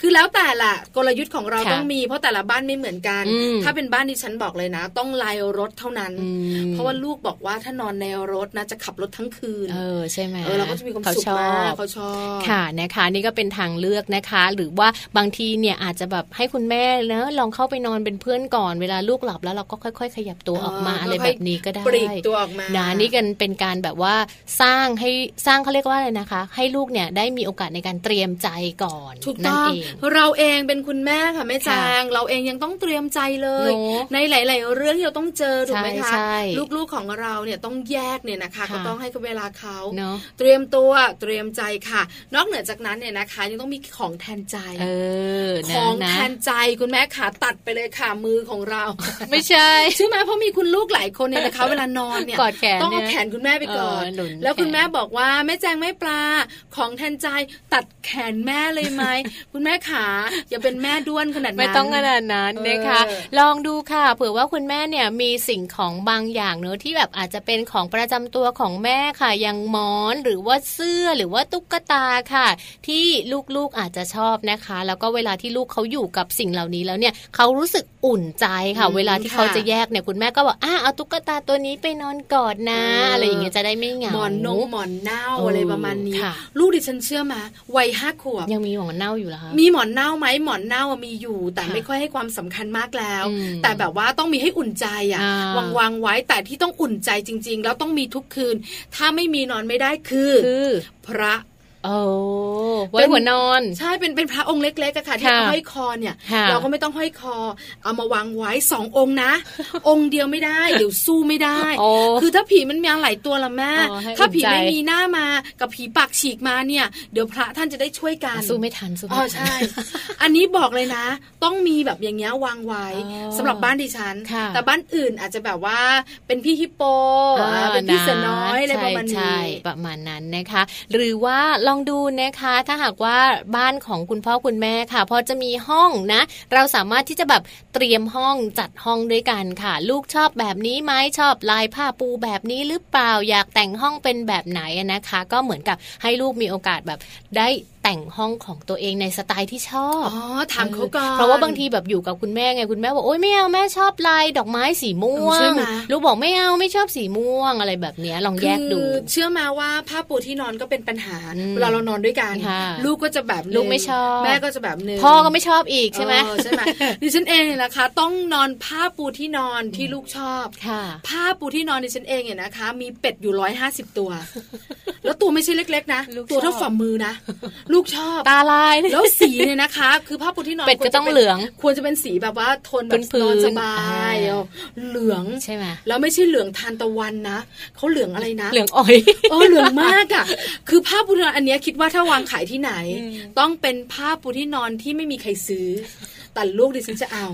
คือแล้วแต่ละกลยุทธ์ของเราค่ะต้องมี เพราะแต่ละบ้านไม่เหมือนกันอืมถ้าเป็นบ้านที่ฉันบอกเลยนะ ต้องลายรถเท่านั้นอืมเพราะว่าลูกบอกว่าถ้านอนในรถนะจะขับรถทั้งคืน เออใช่ไหมเออเราก็จะมีความเขาสุขชอมากบเขาชอบค่ะนะคะนี่ก็เป็นทางเลือกนะคะ หรือว่าบางทีเนี่ยอาจจะแบบให้คุณแม่เนะลองเข้าไปนอนเป็นเพื่อนก่อนเวลาลูกหลับแล้วเราก็ค่อย ๆ ขยับตัวออกมาเอออะไรค่แบอยๆบนี้ก็ได้ปลีกตัวออกมานะนี่กันเป็นการแบบว่าสร้างให้สร้างเขาเรียกว่าอะไรนะคะ ให้ลูกเนี่ยได้มีโอกาสในการเตรียมใจก่อนถูกนั่ต้นองเองเราเองเป็นคุณแม่ค่ะแม่แจค่ะงเราเองยังต้องเตรียมใจเลยเนอะในหลาย ๆ เรื่องที่เราต้องเจอถูกไหมคะใช่ใช่ลูกๆของเราเนี่ยต้องแยกเนี่ยนะคะค่ะก็ต้องให้เวลาเขาเนาะเตรียมตัวเตรียมใจค่ะ นอกเหนือจากนั้นเนี่ยนะคะ ยังต้องมีของแทนใจเออขนะองนะแทนใจคุณแม่ขาตัดไปเลยค่ะมือของเรา ไม่ใช่ใช่ไหมเพราะมีคุณลูกหลายคนเนี่ยนะคะ เวลานอนเนี่ยกอดแขนต้องเอาเนี่ยแขนคุณแม่ไปก่อนเออหนุนแล้วคุณแขนแม่บอกว่าแม่แจงไม่ปลาของแทนใจตัดแขนแม่เลยไหมคุณแม่ขาอย่าเป็นแม่ด้วนขนาดนั้นไม่ต้องขนาดนั้นนะคะเออลองดูค่ะ เผื่อว่าคุณแม่เนี่ยมีสิ่งของบางอย่างเนอะที่แบบอาจจะเป็นของประจำตัวของแม่ค่ะ อย่างหมอนหรือว่าเสื้อหรือว่าตุ๊กตาค่ะ ที่ลูกๆอาจจะชอบนะคะ แล้วก็เวลาที่ลูกเขาอยู่กับสิ่งเหล่านี้แล้วเนี่ยเขารู้สึกอุ่นใจค่ะ เวลาที่เขาจะแยกเนี่ยคุณแม่ก็บอกอะเอาตุ๊กตาตัวนี้ไปนอนกอดนะ อะไรอย่างเงี้ยจะได้ไม่เหงาหมอนนงหมอนเน่าเออออะไรประมาณนี้ค่ะลูกดิฉันเชื่อมาวัยห้าขวบยังมีหมอนเน่าอยู่เหรอคะมีหมอนเน่าไหมหมอนเน่าอะมีอยู่แต่ค่ะไม่ค่อยให้ความสำคัญมากแล้วอืมแต่แบบว่าต้องมีให้อุ่นใจอะอ่าวางวางๆไว้แต่ที่ต้องอุ่นใจจริง ๆแล้วต้องมีทุกคืน ถ้าไม่มีนอนไม่ได้คือ คือพระ โอ้ไว้หัวนอน ใช่เป็นเป็นพระองค์เล็กๆอะค่ะที่ค่ะเอาห้อยคอเนี่ยค่ะเราก็ไม่ต้องห้อยคอ เอามาวางไว้สององค์นะ องค์เดียวไม่ได้เดี๋ยวสู้ไม่ได้โอ้คือถ้าผีมันมีหลายตัวละแม่อ๋อให้ถ้าผีอุ่นใจไม่มีหน้ามากับผีปากฉีกมาเนี่ย เดี๋ยวพระท่านจะได้ช่วยกันสู้ไม่ทันสู้อ๋ไม่อทันใช่ อันนี้บอกเลยนะ ต้องมีแบบอย่างเงี้ยวางไว้อ๋อสำหรับบ้านดิฉันค่ะแต่บ้านอื่นอาจจะแบบว่าเป็นพี่ฮิปโปอ่าเป็นพี่เสือน้อยอะไรประมาณใช่นี้ใช่ประมาณนั้นนะคะ หรือว่าลองดูนะคะ ถ้าหากว่าบ้านของคุณพ่อคุณแม่ค่ะ พอจะมีห้องนะ เราสามารถที่จะแบบเตรียมห้องจัดห้องด้วยกันค่ะ ลูกชอบแบบนี้ไหมชอบลายผ้าปูแบบนี้หรือเปล่าอยากแต่งห้องเป็นแบบไหนนะคะ ก็เหมือนกับให้ลูกมีโอกาสแบบได้แต่งห้องของตัวเองในสไตล์ที่ชอบอ๋อถามเขาก่อนเพราะว่าบางทีแบบอยู่กับคุณแม่ไงคุณแม่บอกโอ๊ยไม่เอาแม่ชอบลายดอกไม้สีม่วใช่งไหมลูกบอกไม่เอาไม่ชอบสีม่วงอะไรแบบเนี้ยลองแยกดูคือเชื่อมาว่าผ้าปูที่นอนก็เป็นปัญหาอืมเวลาเรานอนด้วยกันค่ะลูกก็จะแบบหนึ่งลูกไม่ชอบ แม่ก็จะแบบหนึ่งพ่อก็ไม่ชอบอีกใช่ไหมเออใช่ไหมดิฉันเองเนี่ยนะคะ ต้องนอนผ้าปูที่นอนที่ลูกชอบค่ะ ผ้าปูที่นอนดิฉันเองเนี่ยนะคะ มีเป็ดอยู่ร้อยห้าสิบตัว แล้วตัวไม่ใช่เล็ก ๆ นะลูกตัวเท่าชอบฝ่ามือนะลูกชอบตาลายแล้วสีเนี่ยนะคะ คือผ้าปูที่นอนเป็ดก็ต้องควรจะเหลือง ควรจะเป็นสีแบบว่าโทนแบบพื้นๆนอนสบายอ่าเอาเหลืองใช่ไหมแล้วไม่ใช่เหลืองทานตะวันนะเขาเหลืองอะไรนะเหลืองอ่อยเออเหลืองมากอะ คือผ้าปูที่นอนอันเนี้ยคิดว่าถ้าวางขายที่ไหนอืมต้องเป็นผ้าปูที่นอนที่ไม่มีใครซื้อ แต่ลูกดิฉันจะเอา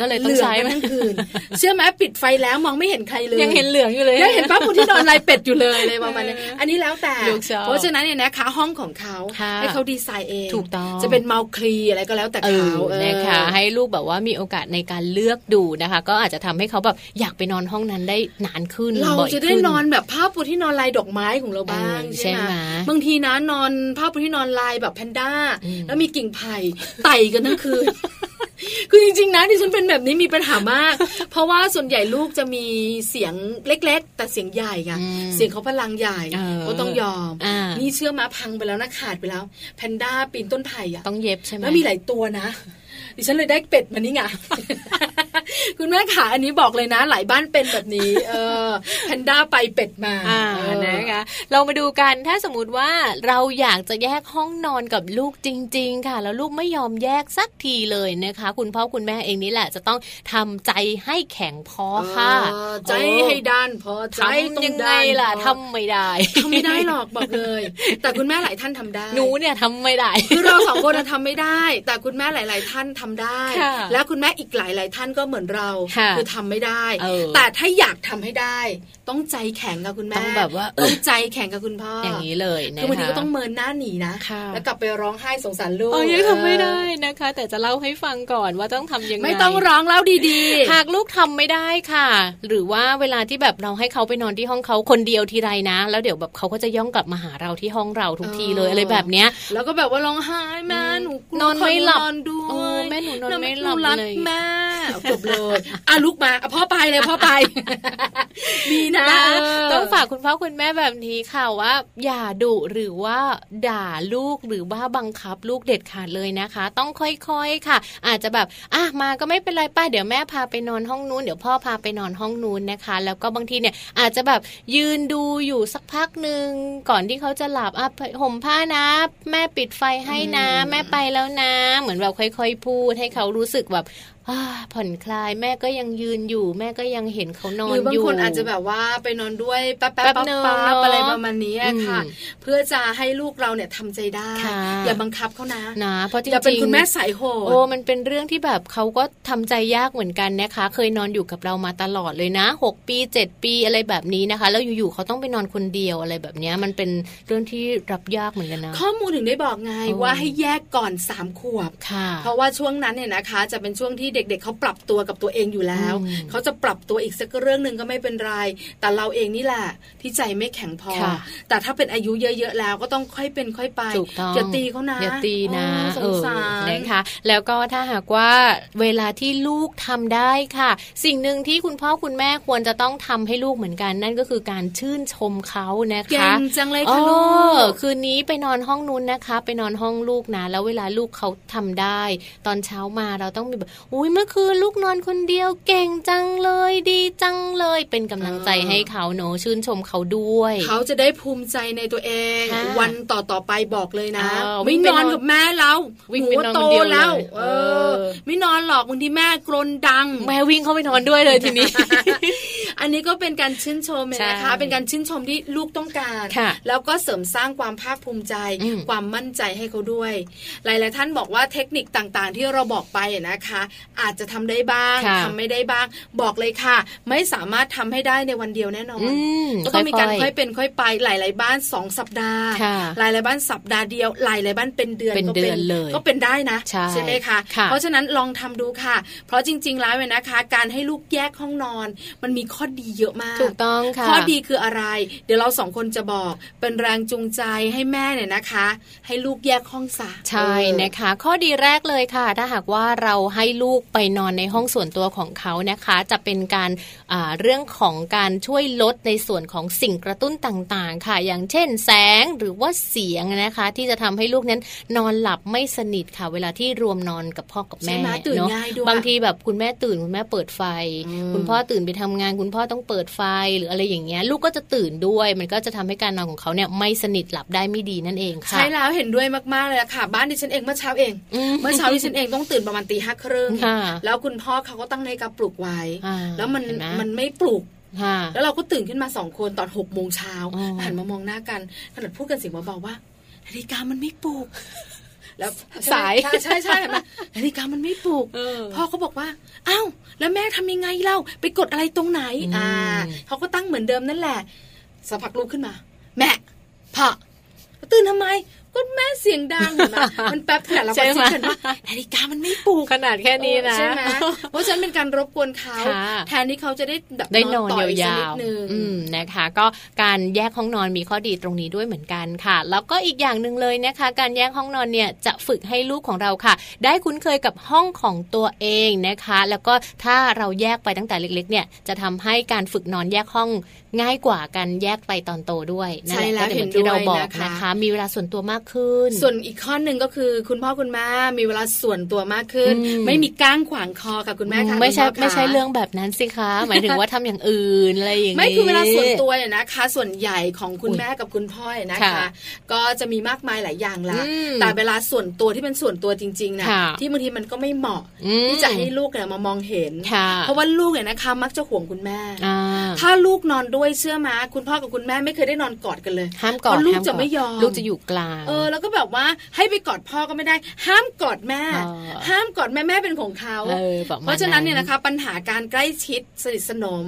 ก็เลยต้องเหลืองใช้กันทั้งคืน เชื่อไหมปิดไฟแล้วมองไม่เห็นใครเลยยังเห็นเหลืองอยู่เลยยังเห็นผ้าปูที่นอนลายเป็ดอยู่เลยเลยประมาณนี้อันนี้แล้วแต่ลูกชอบเพราะฉะนั้นเนี่ยนะคะห้องของเขาค่ะให้เขาดีไซน์เองถูกต้องจะเป็นเมาคลีอะไรก็แล้วแต่เอเขาอเออนะคะให้ลูกแบบว่ามีโอกาสในการเลือกดูนะคะ ก็อาจจะทำให้เขาแบบอยากไปนอนห้องนั้นได้นานขึ้นเราบ่อยจะได้ขึ้นอนแบบผ้าปูที่นอนลายดอกไม้ของเราบ้างเออใช่ไหมใช่ไหมบางทีนะนอนผ้าปูที่นอนลายแบบแพนด้าอืมแล้วมีกิ่งไผ่ไต่กันทั้งคืนคือจริงๆนะดิฉันเป็นแบบนี้มีปัญหามาก เพราะว่าส่วนใหญ่ลูกจะมีเสียงเล็ก ๆ แต่เสียงใหญ่ไงอืมเสียงเขาพลังใหญ่เออก็ต้องยอมอ่านี่เชื่อมาพังไปแล้วนะขาดไปแล้ว แพนด้าปีนต้นไผ่อะต้องเย็บใช่ไหมแล้วมีหลายตัวนะ ดิฉันเลยได้เป็ดมานี่ไงคุณแม่ขาอันนี้บอกเลยนะ หลายบ้านเป็นแบบนี้ เออแพนด้าไปเป็ดมาอ่าเออนะคะเรามาดูกันถ้าสมมติว่าเราอยากจะแยกห้องนอนกับลูกจริง ๆ ค่ะ แล้วลูกไม่ยอมแยกสักทีเลยนะคะ คุณพ่อคุณแม่เองนี่แหละ จะต้องทำใจให้แข็งพอค่ะเออใจให้ด้านพอใจทำต้องยังไงด้านล่ะพอทำไม่ได้ทำไม่ได้หรอกบอกเลย แต่คุณแม่หลายท่านทำได้หนูเนี่ยทำไม่ได้คือเราสองคนน่ะทำไม่ได้ แต่คุณแม่หลาย ๆ ท่านทำได้ค่ะแล้วคุณแม่อีกหลาย ๆ ท่านก็เหมือนเราค่ะอทำไม่ได้เออแต่ถ้าอยากทำให้ได้ ต้องใจแข็งกับคุณแม่ต้องแบบว่าเอต้อองใจแข็งกับคุณพ่อออย่างนี้เลยนะคะคือบางทีก็ต้องเมินหน้าหนีนะค่ะแล้วกลับไปร้องไห้สงสารลูกเออยังทำไม่ได้นะคะ แต่จะเล่าให้ฟังก่อนว่าต้องทำยังไงไม่ต้องร้องแล้วดีหากลูกทำไม่ได้ค่ะ หรือว่าเวลาที่แบบเราให้เขาไปนอนที่ห้องเขาคนเดียวทีไรนะ แล้วเดี๋ยวแบบเขาก็จะย่องกลับมาหาเราที่ห้องเราทุกทีเลยอะไรแบบเนี้ยๆแล้วก็แบบว่าร้องไห้แม่หนูกลัวนอนไม่หลับนอนด้โอ้วยแม่หนูนอนไม่หลับนูรักเลยแม่เอาจบเลยอะลุกมาอะพ่อไปเลยพ่อไปมีนะนะเออต้องฝากคุณพ่อคุณแม่แบบนี้ค่ะว่า อย่าดุหรือว่าด่าลูกหรือว่าบังคับลูกเด็ดขาดเลยนะคะ ต้องค่อยๆค่ะ อาจจะแบบอะมาก็ไม่เป็นไรป้าเดี๋ยวแม่พาไปนอนห้องนู้นเดี๋ยวพ่อพาไปนอนห้องนู้นนะคะ แล้วก็บางทีเนี่ยอาจจะแบบยืนดูอยู่สักพักหนึ่งก่อนที่เขาจะหลับอะห่มผ้านะ แม่ปิดไฟให้นะ แม่ไปแล้วนะ เหมือนแบบค่อย ๆ พูดให้เขารู้สึกแบบ ผ่อนคลายแม่ก็ยังยืนอยู่ แม่ก็ยังเห็นเขานอนหรือบางอยู่คนอาจจะแบบว่าไปนอนด้วยแป๊บๆแป๊ป๊บบนึงปั๊บเนอะอะไรประมาณนี้อะค่ะอืมเพื่อจะให้ลูกเราเนี่ยทำใจได้ค่ะอย่าบังคับเขานะนะเพราะจริงๆอย่าเป็นคุณแม่สายโหดโอ้มันเป็นเรื่องที่แบบเขาก็ทำใจยากเหมือนกันนะคะ เคยนอนอยู่กับเรามาตลอดเลยนะหกปีเจ็ดปีอะไรแบบนี้นะคะ แล้วอยู่ๆเขาต้องไปนอนคนเดียวอะไรแบบเนี้ยมันเป็นเรื่องที่รับยากเหมือนกันนะข้อมูลถึงได้บอกไงโอ้ว่าให้แยกก่อนสามขวบค่ะเพราะว่าช่วงนั้นเนี่ยนะคะ จะเป็นช่วงที่เด็กๆเขาปรับตัวกับตัวเองอยู่แล้วอืมเขาจะปรับตัวอีกสักเรื่องหนึ่งก็ไม่เป็นไร แต่เราเองนี่แหละที่ใจไม่แข็งพอค่ะแต่ถ้าเป็นอายุเยอะๆแล้วก็ต้องค่อยเป็นค่อยไปถูกต้องอย่าตีเขานะอย่าตีนะโอ้สงสารเออนะคะแล้วก็ถ้าหากว่าเวลาที่ลูกทำได้ค่ะ สิ่งหนึ่งที่คุณพ่อคุณแม่ควรจะต้องทำให้ลูกเหมือนกัน นั่นก็คือการชื่นชมเขานะคะเก่งจังเลยอ๋ค่ะอลูกคืนนี้ไปนอนห้องนู้นนะคะ ไปนอนห้องลูกนะ แล้วเวลาลูกเขาทำได้ ตอนเช้ามาเราต้องมีแบบอุ้ยยเมื่อคืนลูกนอนคนเดียวเก่งจังเลยดีจังเลยเป็นกำลังใจให้เขาเนอะชื่นชมเขาด้วย เขาจะได้ภูมิใจในตัวเองค่ะวันต่อต่อๆไปบอกเลยนะอ้าวไม่นอนกับแม่แล้ววิ่งหนูไปนอนโตคนเดียวเลยแล้วเอเอออ ไม่นอนหรอกบางทีแม่กรนดัง แม่วิ่งเข้าไปนอนด้วยเลยทีนี้ อันนี้ก็เป็นการชื่นชมเลยนะคะใช่เป็นการชื่นชมที่ลูกต้องการค่ะแล้วก็เสริมสร้างความภาคภูมิใจอืมความมั่นใจให้เขาด้วย หลาย ๆ ท่านบอกว่าเทคนิคต่าง ๆ ที่เราบอกไปอะนะคะอาจจะทำได้บ้างค่ะทำไม่ได้บ้าง บอกเลยค่ะ ไม่สามารถทำให้ได้ในวันเดียวแน่นอนอืมก็ต้องมีการค่ค่ออยยเป็นค่อยไปหลาย ๆ บ้านสองสัปดาห์ค่ะหลาย ๆ บ้านสัปดาห์เดียว หลาย ๆ บ้านเป็นเดือนเป็นก็เดือนเลยก็เป็นได้นะใช่ไหมคะค่ะเพราะฉะนั้นลองทำดูค่ะ เพราะจริง ๆ แล้วเนี่ยนะคะ การให้ลูกแยกห้องนอน มันมีข้อดีเยอะมากถูกต้องค่ะข้อดีคืออะไร เดี๋ยวเราสองคนจะบอกเป็นแรงจูงใจให้แม่เนี่ยนะคะ ให้ลูกแยกห้องซะใช่เออนะคะ ข้อดีแรกเลยค่ะ ถ้าหากว่าเราให้ลูกไปนอนในห้องส่วนตัวของเขานะคะ จะเป็นการอ่าเรื่องของการช่วยลดในส่วนของสิ่งกระตุ้นต่างๆ ค่ะ อย่างเช่นแสงหรือว่าเสียงนะคะ ที่จะทำให้ลูกนั้นนอนหลับไม่สนิทค่ะ เวลาที่รวมนอนกับพ่อกับใช่แม่ไหมตื่นเนาะง่ายด้วยบางทีแบบคุณแม่ตื่นคุณแม่เปิดไฟอืมคุณพ่อตื่นไปทำงาน คุณพ่อต้องเปิดไฟหรืออะไรอย่างเงี้ยลูกก็จะตื่นด้วย มันก็จะทำให้การนอนของเขาเนี่ยไม่สนิทหลับได้ไม่ดีนั่นเองค่ะใช่แล้วเห็นด้วยมากๆเลยอะค่ะ บ้านดิฉันเองเมื่อเช้าเองอืมเมื่อเช้าดิฉันเองต้องตื่นประมาณตีห้าครึ่งค่ะแล้วคุณพ่อเขาก็ตั้งนาฬิกาปลุกไว้อ่าแล้วมันเห็นไหมมันไม่ปลุกค่ะแล้วเราก็ตื่นขึ้นมาสองคนตอนหกโมงเช้าอ๋อหันมามองหน้ากันขนาดพูดกันเสียงเบาๆว่านาฬิกามันไม่ปลุก แล้วสายใช่ใช่ใช่เห็นไหมนาฬิกามันไม่ปลุกเออพ่อเขาบอกว่าอ้าวแล้วแม่ทำยังไงเล่าไปกดอะไรตรงไหนอืมอ่าเขาก็ตั้งเหมือนเดิมนั่นแหละสักพักลุกขึ้นมา แม่พ่อตื่นทำไมก็แม่เสียงดังเห็นไหมมันแป๊บเดียวเราก็ใช่ไหมคิดกันว่านาฬิกามันไม่ปลุกขนาดแค่นี้นะใช่ไหมเพราะฉะนั้นเป็นการรบกวนเขาค่ะแทนที่เขาจะได้แบบได้นอนต่อีกสักยานิดวนึงๆอืมนะคะ ก็การแยกห้องนอนมีข้อดีตรงนี้ด้วยเหมือนกันค่ะ แล้วก็อีกอย่างหนึ่งเลยนะคะ การแยกห้องนอนเนี่ยจะฝึกให้ลูกของเราค่ะ ได้คุ้นเคยกับห้องของตัวเองนะคะ แล้วก็ถ้าเราแยกไปตั้งแต่เล็กๆ เนี่ยจะทำให้การฝึกนอนแยกห้องง่ายกว่าการแยกไปตอนโตด้วยนั่นใช่หะแล้วก็จะเห็มือนที่เราด้วยบอกนะคะนะคะ มีเวลาส่วนตัวมากขึ้น ส่วนอีกข้อหนึ่งก็คือ คุณพ่อคุณแม่มีเวลาส่วนตัวมากขึ้นอืมไม่มีก้างขวางคอกับคุณแม่ค่ะไม่ใช่คุณพ่คะไม่ใช่เรื่องแบบนั้นสิคะ หมายถึงว่าทำอย่างอื่นอะไรอย่างนี้ไม่คือเวลาส่วนตัวเนี่ยนะคะ ส่วนใหญ่ของคุณอุ๊ยแม่กับคุณพ่อเนี่ยนะคะค่ะก็จะมีมากมายหลายอย่างละอืมแต่เวลาส่วนตัวที่เป็นส่วนตัวจริงๆนะค่ะที่บางทีมันก็ไม่เหมาะอืมที่จะให้ลูกเนี่ยมามองเห็นค่ะเพราะว่าลูกเนี่ยนะคะ มักจะห่วงคุณแม่อ่าถ้าลูกนอนด้วยเชื่อมาคุณพ่อกับคุณแม่ไม่เคยได้นอนกอดกันเลยห้ามกอดเพราะลูกห้าจะไม่ยอมลูกจะอยู่กลางเออแล้วก็แบบว่าให้ไปกอดพ่อก็ไม่ได้ ห้ามกอดแม่เออห้ามกอดแม่แม่เป็นของเขาเออประมาณเพราะฉะนั้นเนี่ยนะคะปัญหาการใกล้ชิดสนิทสนม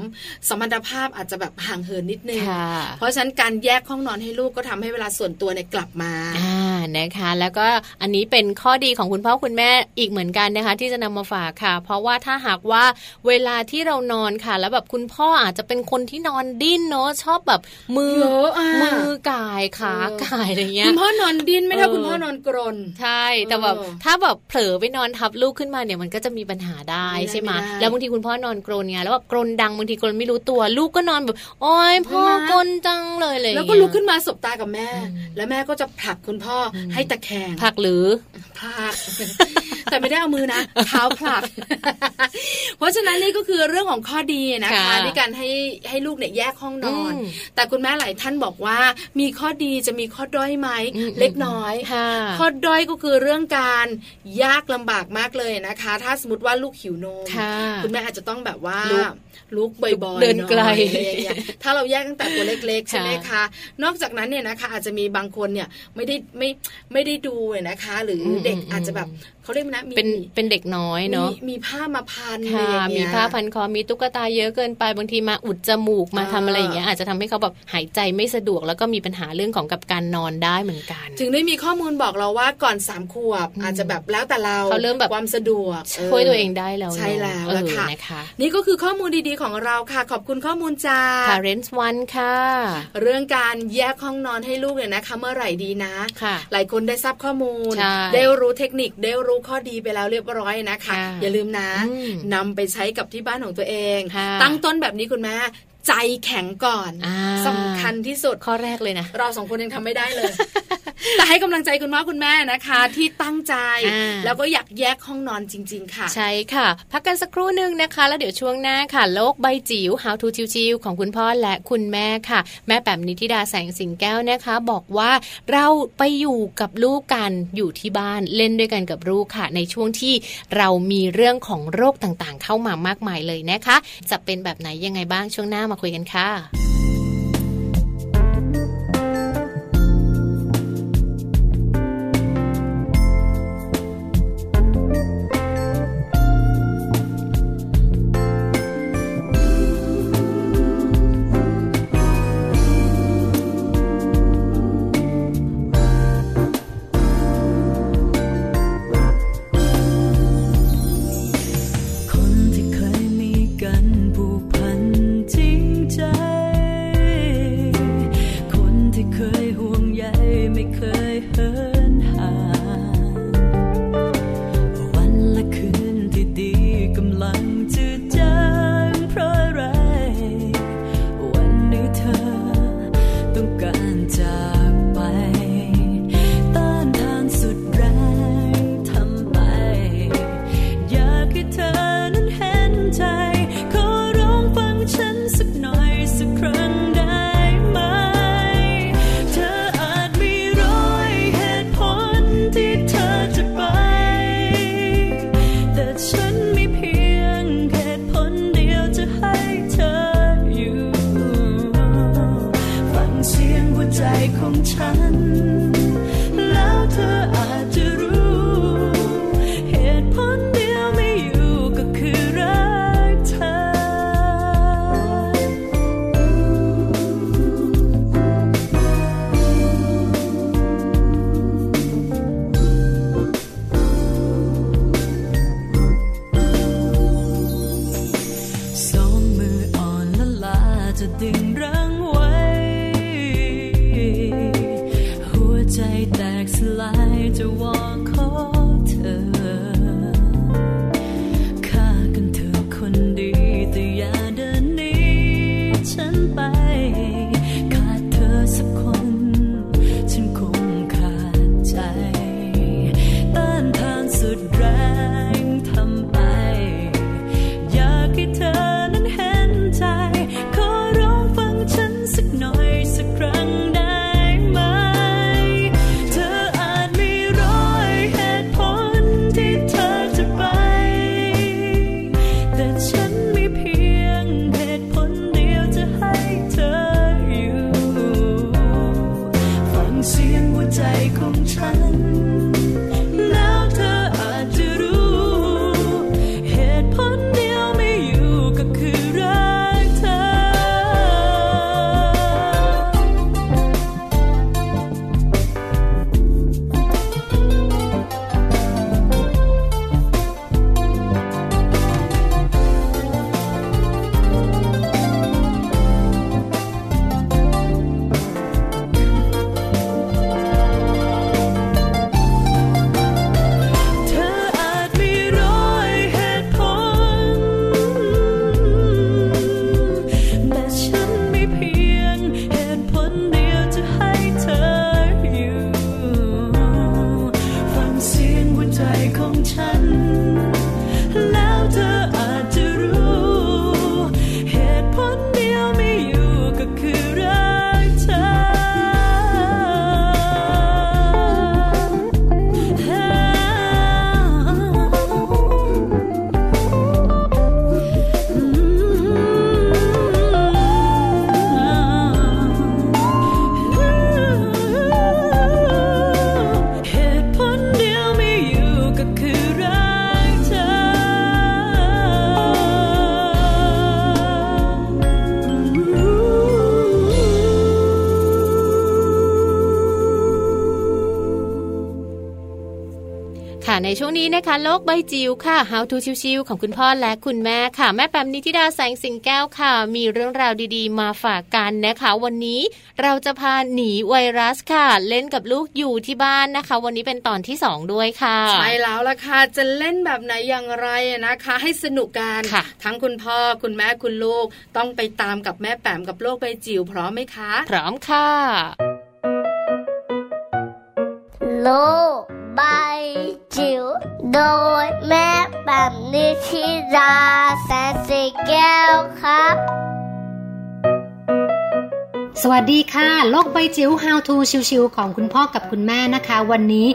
สมรรถภาพอาจจะแบบห่างเหินนิดนึงค่ะเพราะฉะนั้นการแยกห้องนอนให้ลูกก็ทำให้เวลาส่วนตัวเนี่ยกลับมาอ่านะคะ แล้วก็อันนี้เป็นข้อดีของคุณพ่อคุณแม่อีกเหมือนกันนะคะ ที่จะนำมาฝากค่ะ เพราะว่าถ้าหากว่าเวลาที่เรานอนค่ะ แล้วแบบคุณพ่ออาจจะเป็นคนที่นอนดิ้นเนาะชอบแบบมือเยอะอะมือกายขาเออกายอะไรเงี้คุยณพ่อนอนดิ้นไม่เท่าเออคุณพ่อนอนกรนใช่ แต่แบบเออถ้าแบบเผลอไปนอนทับลูกขึ้นมาเนี่ยมันก็จะมีปัญหาได้ไม่ได้ใช่ไหมไม่ได้แล้วบางทีคุณพ่อนอนกรนไงแล้วแบบกรนดังบางทีกรนไม่รู้ตัวลูกก็นอนแบบโอ๊ยพ่อกรนจังเลยอะไรอย่างแล้วเงี้ยก็ลุกขึ้นมาสบตากับแม่อืมแล้วแม่ก็จะผลักคุณพ่ออให้ตะแคงผลักหรือผลักแต่ไม่ได้เอามือนะเท้าผลัก เพราะฉะนั้นนี่ก็คือเรื่องของข้อดีนะคะค่ะในการให้ให้ลูกเนี่ยแยกห้องนอนอืมแต่คุณแม่หลายท่านบอกว่ามีข้อดีจะมีข้อด้อยไหมอืมเล็กน้อยค่ะข้อด้อยก็คือเรื่องการยากลำบากมากเลยนะคะ ถ้าสมมติว่าลูกหิวนมค่ะคุณแม่อาจจะต้องแบบว่าลุกลุกบ่อยๆเดินไกลหอยอะไรอย่างเงี้ยถ้าเราแยกตั้งแต่ตัวเล็กๆใช่ไหมค่ะคะนอกจากนั้นเนี่ยนะคะอาจจะมีบางคนเนี่ยไม่ได้ไม่ไม่ได้ดูเนี่ยนะคะ หรืออมเด็กอืมอาจจะแบบ เขาเรียกนะมีเป็นเป็นเด็กน้อยเนาะมีมีผ้ามาพันค่ะอะไรอย่างมีเงี้ยผ้าพันคอมีตุ๊กตาเยอะเกินไปบางทีมาอุดจมูกมาอ่าทำอะไรอย่างเงี้ยอาจจะทำให้เขาแบบหายใจไม่สะดวกแล้วก็มีปัญหาเรื่องของกับการนอนได้เหมือนกัน ถึงได้มีข้อมูลบอกเราว่าก่อนสามขวบอืมอาจจะแบบแล้วแต่เราเขาเริ่มแบบความสะดวกช่วยตัวเองได้แล้วใช่แล้วเนอะละค่ะเออนะคะนี่ก็คือข้อมูลดีๆของเราค่ะขอบคุณข้อมูลจาก Parents One ค่ะ เรื่องการแยกห้องนอนให้ลูกเนี่ยนะคะ เมื่อไหร่ดีนะค่ะหลายคนได้ทราบข้อมูลใช่ได้รู้เทคนิคได้รู้ข้อดีไปแล้วเรียบร้อยนะคะค่ะอย่าลืมนะอืมนำไปใช้กับที่บ้านของตัวเองค่ะตั้งต้นแบบนี้คุณแม่ใจแข็งก่อนอ่าสำคัญที่สุดข้อแรกเลยนะ เราสองคนยังทำไม่ได้เลย แต่ให้กำลังใจคุณพ่อคุณแม่นะคะ ที่ตั้งใจอ่าแล้วก็อยากแยกห้องนอนจริง ๆ ค่ะ ใช่ค่ะ พักกันสักครู่หนึ่งนะคะ แล้วเดี๋ยวช่วงหน้าค่ะ โลกใบจิ๋ว How to ชิวๆของคุณพ่อและคุณแม่ค่ะ แม่แป๋มนิธิดาแสงสิงแก้วนะคะ บอกว่าเราไปอยู่กับลูกกันอยู่ที่บ้านเล่นด้วยกันกับลูกค่ะ ในช่วงที่เรามีเรื่องของโรคต่างๆ เข้ามามากมายเลยนะคะ จะเป็นแบบไหนยังไงบ้างช่วงหน้ามาคุยกันค่ะ นช่วงนี้นะคะโลกใบจิ๋วค่ะ How to ชิวๆของคุณพ่อและคุณแม่ค่ะ แม่แปมนิธิดาแสงสิงแก้วค่ะ มีเรื่องราวดีๆ มาฝากกันนะคะ วันนี้เราจะพาหนีไวรัสค่ะ เล่นกับลูกอยู่ที่บ้านนะคะ วันนี้เป็นตอนที่สองด้วยค่ะ ใช่แล้วล่ะค่ะ จะเล่นแบบไหนอย่างไรนะคะ ให้สนุกกันค่ะทั้งคุณพ่อคุณแม่คุณลูกต้องไปตามกับแม่แปมกับโลกใบจิ๋วพร้อมไหมคะ พร้อมค่ะโลก ใบจิ๋วโดยแม่แบบนิชิราแสวัสดีค่ะ โลกใบจิ๋ว How to ชิวๆของคุณพ่อกับคุณแม่นะคะ วันนี้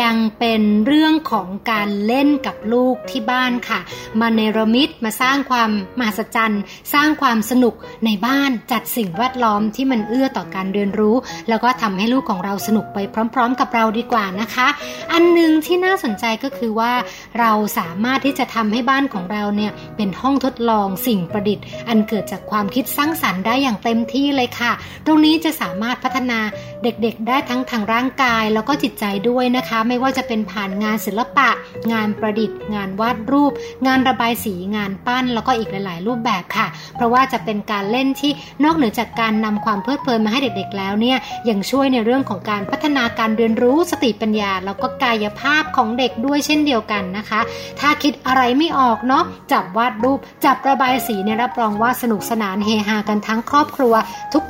ยังเป็นเรื่องของการเล่นกับลูกที่บ้านค่ะ มาเนรมิตมาสร้างความมหัศจรรย์ สร้างความสนุกในบ้านจัดสิ่งแวดล้อมที่มันเอื้อต่อการเรียนรู้ แล้วก็ทำให้ลูกของเราสนุกไปพร้อม ๆ กับเราดีกว่านะคะ อันหนึ่งที่น่าสนใจก็คือว่า เราสามารถที่จะทำให้บ้านของเราเนี่ยเป็นห้องทดลองสิ่งประดิษฐ์ อันเกิดจากความคิดสร้างสรรค์ได้อย่างเต็มที่เลยค่ะตรงนี้จะสามารถพัฒนาเด็กๆ ได้ทั้งทางร่างกายแล้วก็จิตใจด้วยนะคะ ไม่ว่าจะเป็นผ่านงานศิลปะ งานประดิษฐ์ งานวาดรูป งานระบายสีงานปั้น แล้วก็อีกหลาย ๆ รูปแบบค่ะ เพราะว่าจะเป็นการเล่นที่นอกเหนือจากการนำความเพลิดเพลินมาให้เด็กๆ แล้วเนี่ยยังช่วยในเรื่องของการพัฒนาการเรียนรู้สติปัญญา แล้วก็กายภาพของเด็กด้วยเช่นเดียวกันนะคะ ถ้าคิดอะไรไม่ออกเนาะจับวาดรูป จับระบายสีเนี่ยรับรองว่าสนุกสนานเฮฮากันทั้งครอบครัว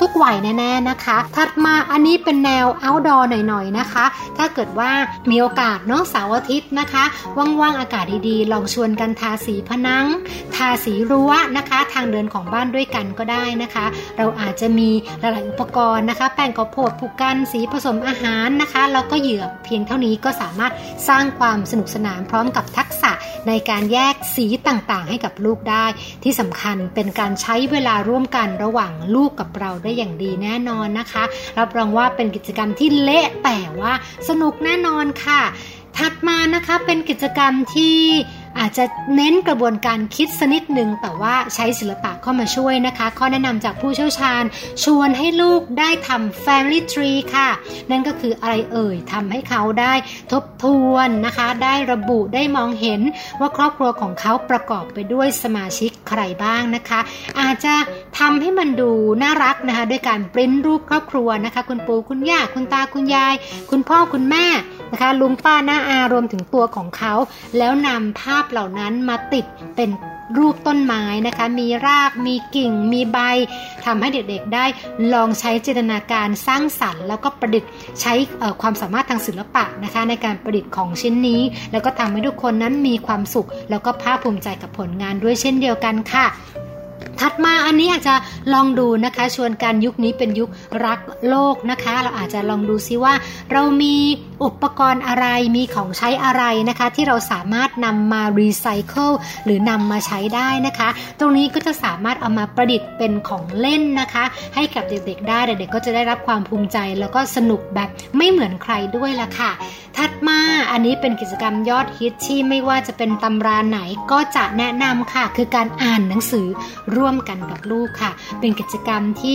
ทุกๆวันยแน่ๆนะคะ ถัดมาอันนี้เป็นแนว outdoor หน่อยๆนะคะ ถ้าเกิดว่ามีโอกาสเนาะเสาร์อาทิตย์นะคะ ว่างๆอากาศดีๆ ลองชวนกันทาสีผนัง ทาสีรั้วนะคะ ทางเดินของบ้านด้วยกันก็ได้นะคะ เราอาจจะมีหลายๆอุปกรณ์นะคะ แป้งข้าวโพดผูกกันสีผสมอาหารนะคะแล้วก็เหยื่อเพียงเท่านี้ก็สามารถสร้างความสนุกสนานพร้อมกับทักษะในการแยกสีต่างๆ ให้กับลูกได้ ที่สำคัญเป็นการใช้เวลาร่วมกันระหว่างลูกกับเราได้อย่างอย่างดีแน่นอนนะคะ รับรองว่าเป็นกิจกรรมที่เละแต่ว่าสนุกแน่นอนค่ะ ถัดมานะคะเป็นกิจกรรมที่ อาจจะเน้นกระบวนการคิดสนิดหนึ่งแต่ว่าใช้ศิลปะเข้ามาช่วยนะคะ ข้อแนะนำจากผู้เชี่ยวชาญ ชวนให้ลูกได้ทำ Family Tree ค่ะ นั่นก็คืออะไรเอ่ยทำให้เขาได้ทบทวนนะคะ ได้ระบุได้มองเห็นว่าครอบครัวของเขาประกอบไปด้วยสมาชิกใครบ้างนะคะ อาจจะทำให้มันดูน่ารักนะคะ ด้วยการปริ้นรูปครอบครัวนะคะ คุณปู่คุณย่าคุณตาคุณยาย คุณพ่อคุณแม่ นะคะลุงป้าน้าอารวมถึงตัวของเขา แล้วนำภาพเหล่านั้นมาติดเป็นรูปต้นไม้นะคะ มีราก มีกิ่ง มีใบทำให้เด็กๆ ได้ลองใช้จินตนาการสร้างสรรค์ แล้วก็ประดิษฐ์ใช้ความสามารถทางศิลปะนะคะ ในการประดิษฐ์ของชิ้นนี้ แล้วก็ทำให้ทุกคนนั้นมีความสุข แล้วก็ภาคภูมิใจกับผลงานด้วยเช่นเดียวกันค่ะ ถัดมาอันนี้อาจจะลองดูนะคะ ชวนการยุคนี้เป็นยุครักโลกนะคะ เราอาจจะลองดูซิว่า เรามีอุปกรณ์อะไรมีของใช้อะไรนะคะ ที่เราสามารถนำมารีไซเคิลหรือนำมาใช้ได้นะคะ ตรงนี้ก็จะสามารถเอามาประดิษฐ์เป็นของเล่นนะคะ ให้กับเด็กๆได้เด็กๆก็จะได้รับความภูมิใจแล้วก็สนุกแบบไม่เหมือนใครด้วยละค่ะ ถัดมาอันนี้เป็นกิจกรรมยอดฮิตที่ไม่ว่าจะเป็นตำราไหนก็จะแนะนำค่ะ คือการอ่านหนังสือร่วมกันกับลูกค่ะ เป็นกิจกรรมที่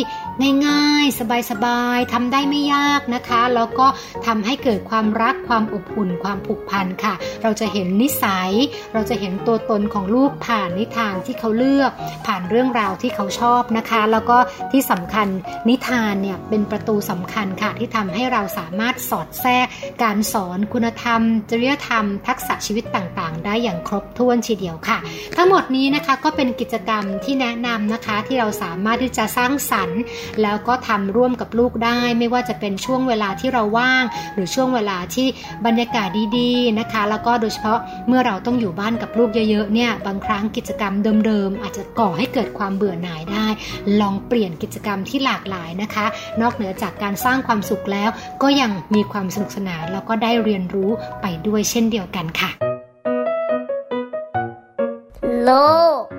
ง่ายๆ สบายๆทำได้ไม่ยากนะคะ แล้วก็ทำให้เกิดความรักความอบอุ่น ความผูกพันค่ะ เราจะเห็นนิสัย เราจะเห็นตัวตนของลูกผ่านนิทานที่เขาเลือก ผ่านเรื่องราวที่เขาชอบนะคะ แล้วก็ที่สำคัญนิทานเนี่ยเป็นประตูสำคัญค่ะ ที่ทำให้เราสามารถสอดแทรก การสอนคุณธรรม จริยธรรม ทักษะชีวิตต่างๆ ได้อย่างครบถ้วนทีเดียวค่ะ ทั้งหมดนี้นะคะก็เป็นกิจกรรมที่แนะนำนะคะที่เราสามารถที่จะสร้างสรรค์ แล้วก็ทำร่วมกับลูกได้ ไม่ว่าจะเป็นช่วงเวลาที่เราว่าง หรือช่วงเวลาที่บรรยากาศดีๆนะคะ แล้วก็โดยเฉพาะเมื่อเราต้องอยู่บ้านกับลูกเยอะๆเนี่ยบางครั้งกิจกรรมเดิมๆอาจจะก่อให้เกิดความเบื่อหน่ายได้ ลองเปลี่ยนกิจกรรมที่หลากหลายนะคะ นอกเหนือจากการสร้างความสุขแล้ว ก็ยังมีความสนุกสนานแล้วก็ได้เรียนรู้ไปด้วยเช่นเดียวกันค่ะ โลก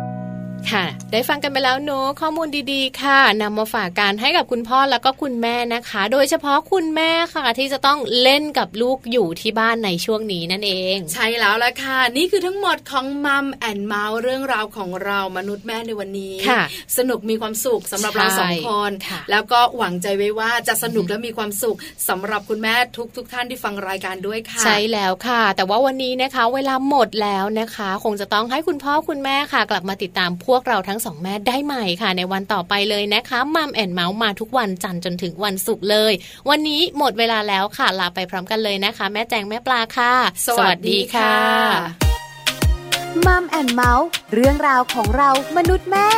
ครับค่ะ ได้ฟังกันไปแล้วเนอะข้อมูลดีๆ ค่ะนำมาฝากการให้กับคุณพ่อแล้วก็คุณแม่นะคะ โดยเฉพาะคุณแม่ค่ะ ที่จะต้องเล่นกับลูกอยู่ที่บ้านในช่วงนี้นั่นเอง ใช่แล้วละค่ะ นี่คือทั้งหมดของมัมแอนเมาส์เรื่องราวของเรามนุษย์แม่ในวันนี้ค่ะสนุกมีความสุขสำหรับเราใช่สองคนค่ะแล้วก็หวังใจไว้ว่าจะสนุกและมีความสุขสำหรับคุณแม่ทุกๆทท่านที่ฟังรายการด้วยค่ะ ใช่แล้วค่ะ แต่ว่าวันนี้นะคะ เวลาหมดแล้วนะคะ คงจะต้องให้คุณพ่อคุณแม่ค่ะ กลับมาติดตามพวกเราทั้งสองแม่ได้ใหม่ค่ะ ในวันต่อไปเลยนะคะมัมแอนเมาส์มาทุกวันจันทร์จนถึงวันศุกร์เลย วันนี้หมดเวลาแล้วค่ะ ลาไปพร้อมกันเลยนะคะ แม่แจงแม่ปลาค่ะ สวัสดีค่ะมัมแอนเมาส์เรื่องราวของเรามนุษย์แม่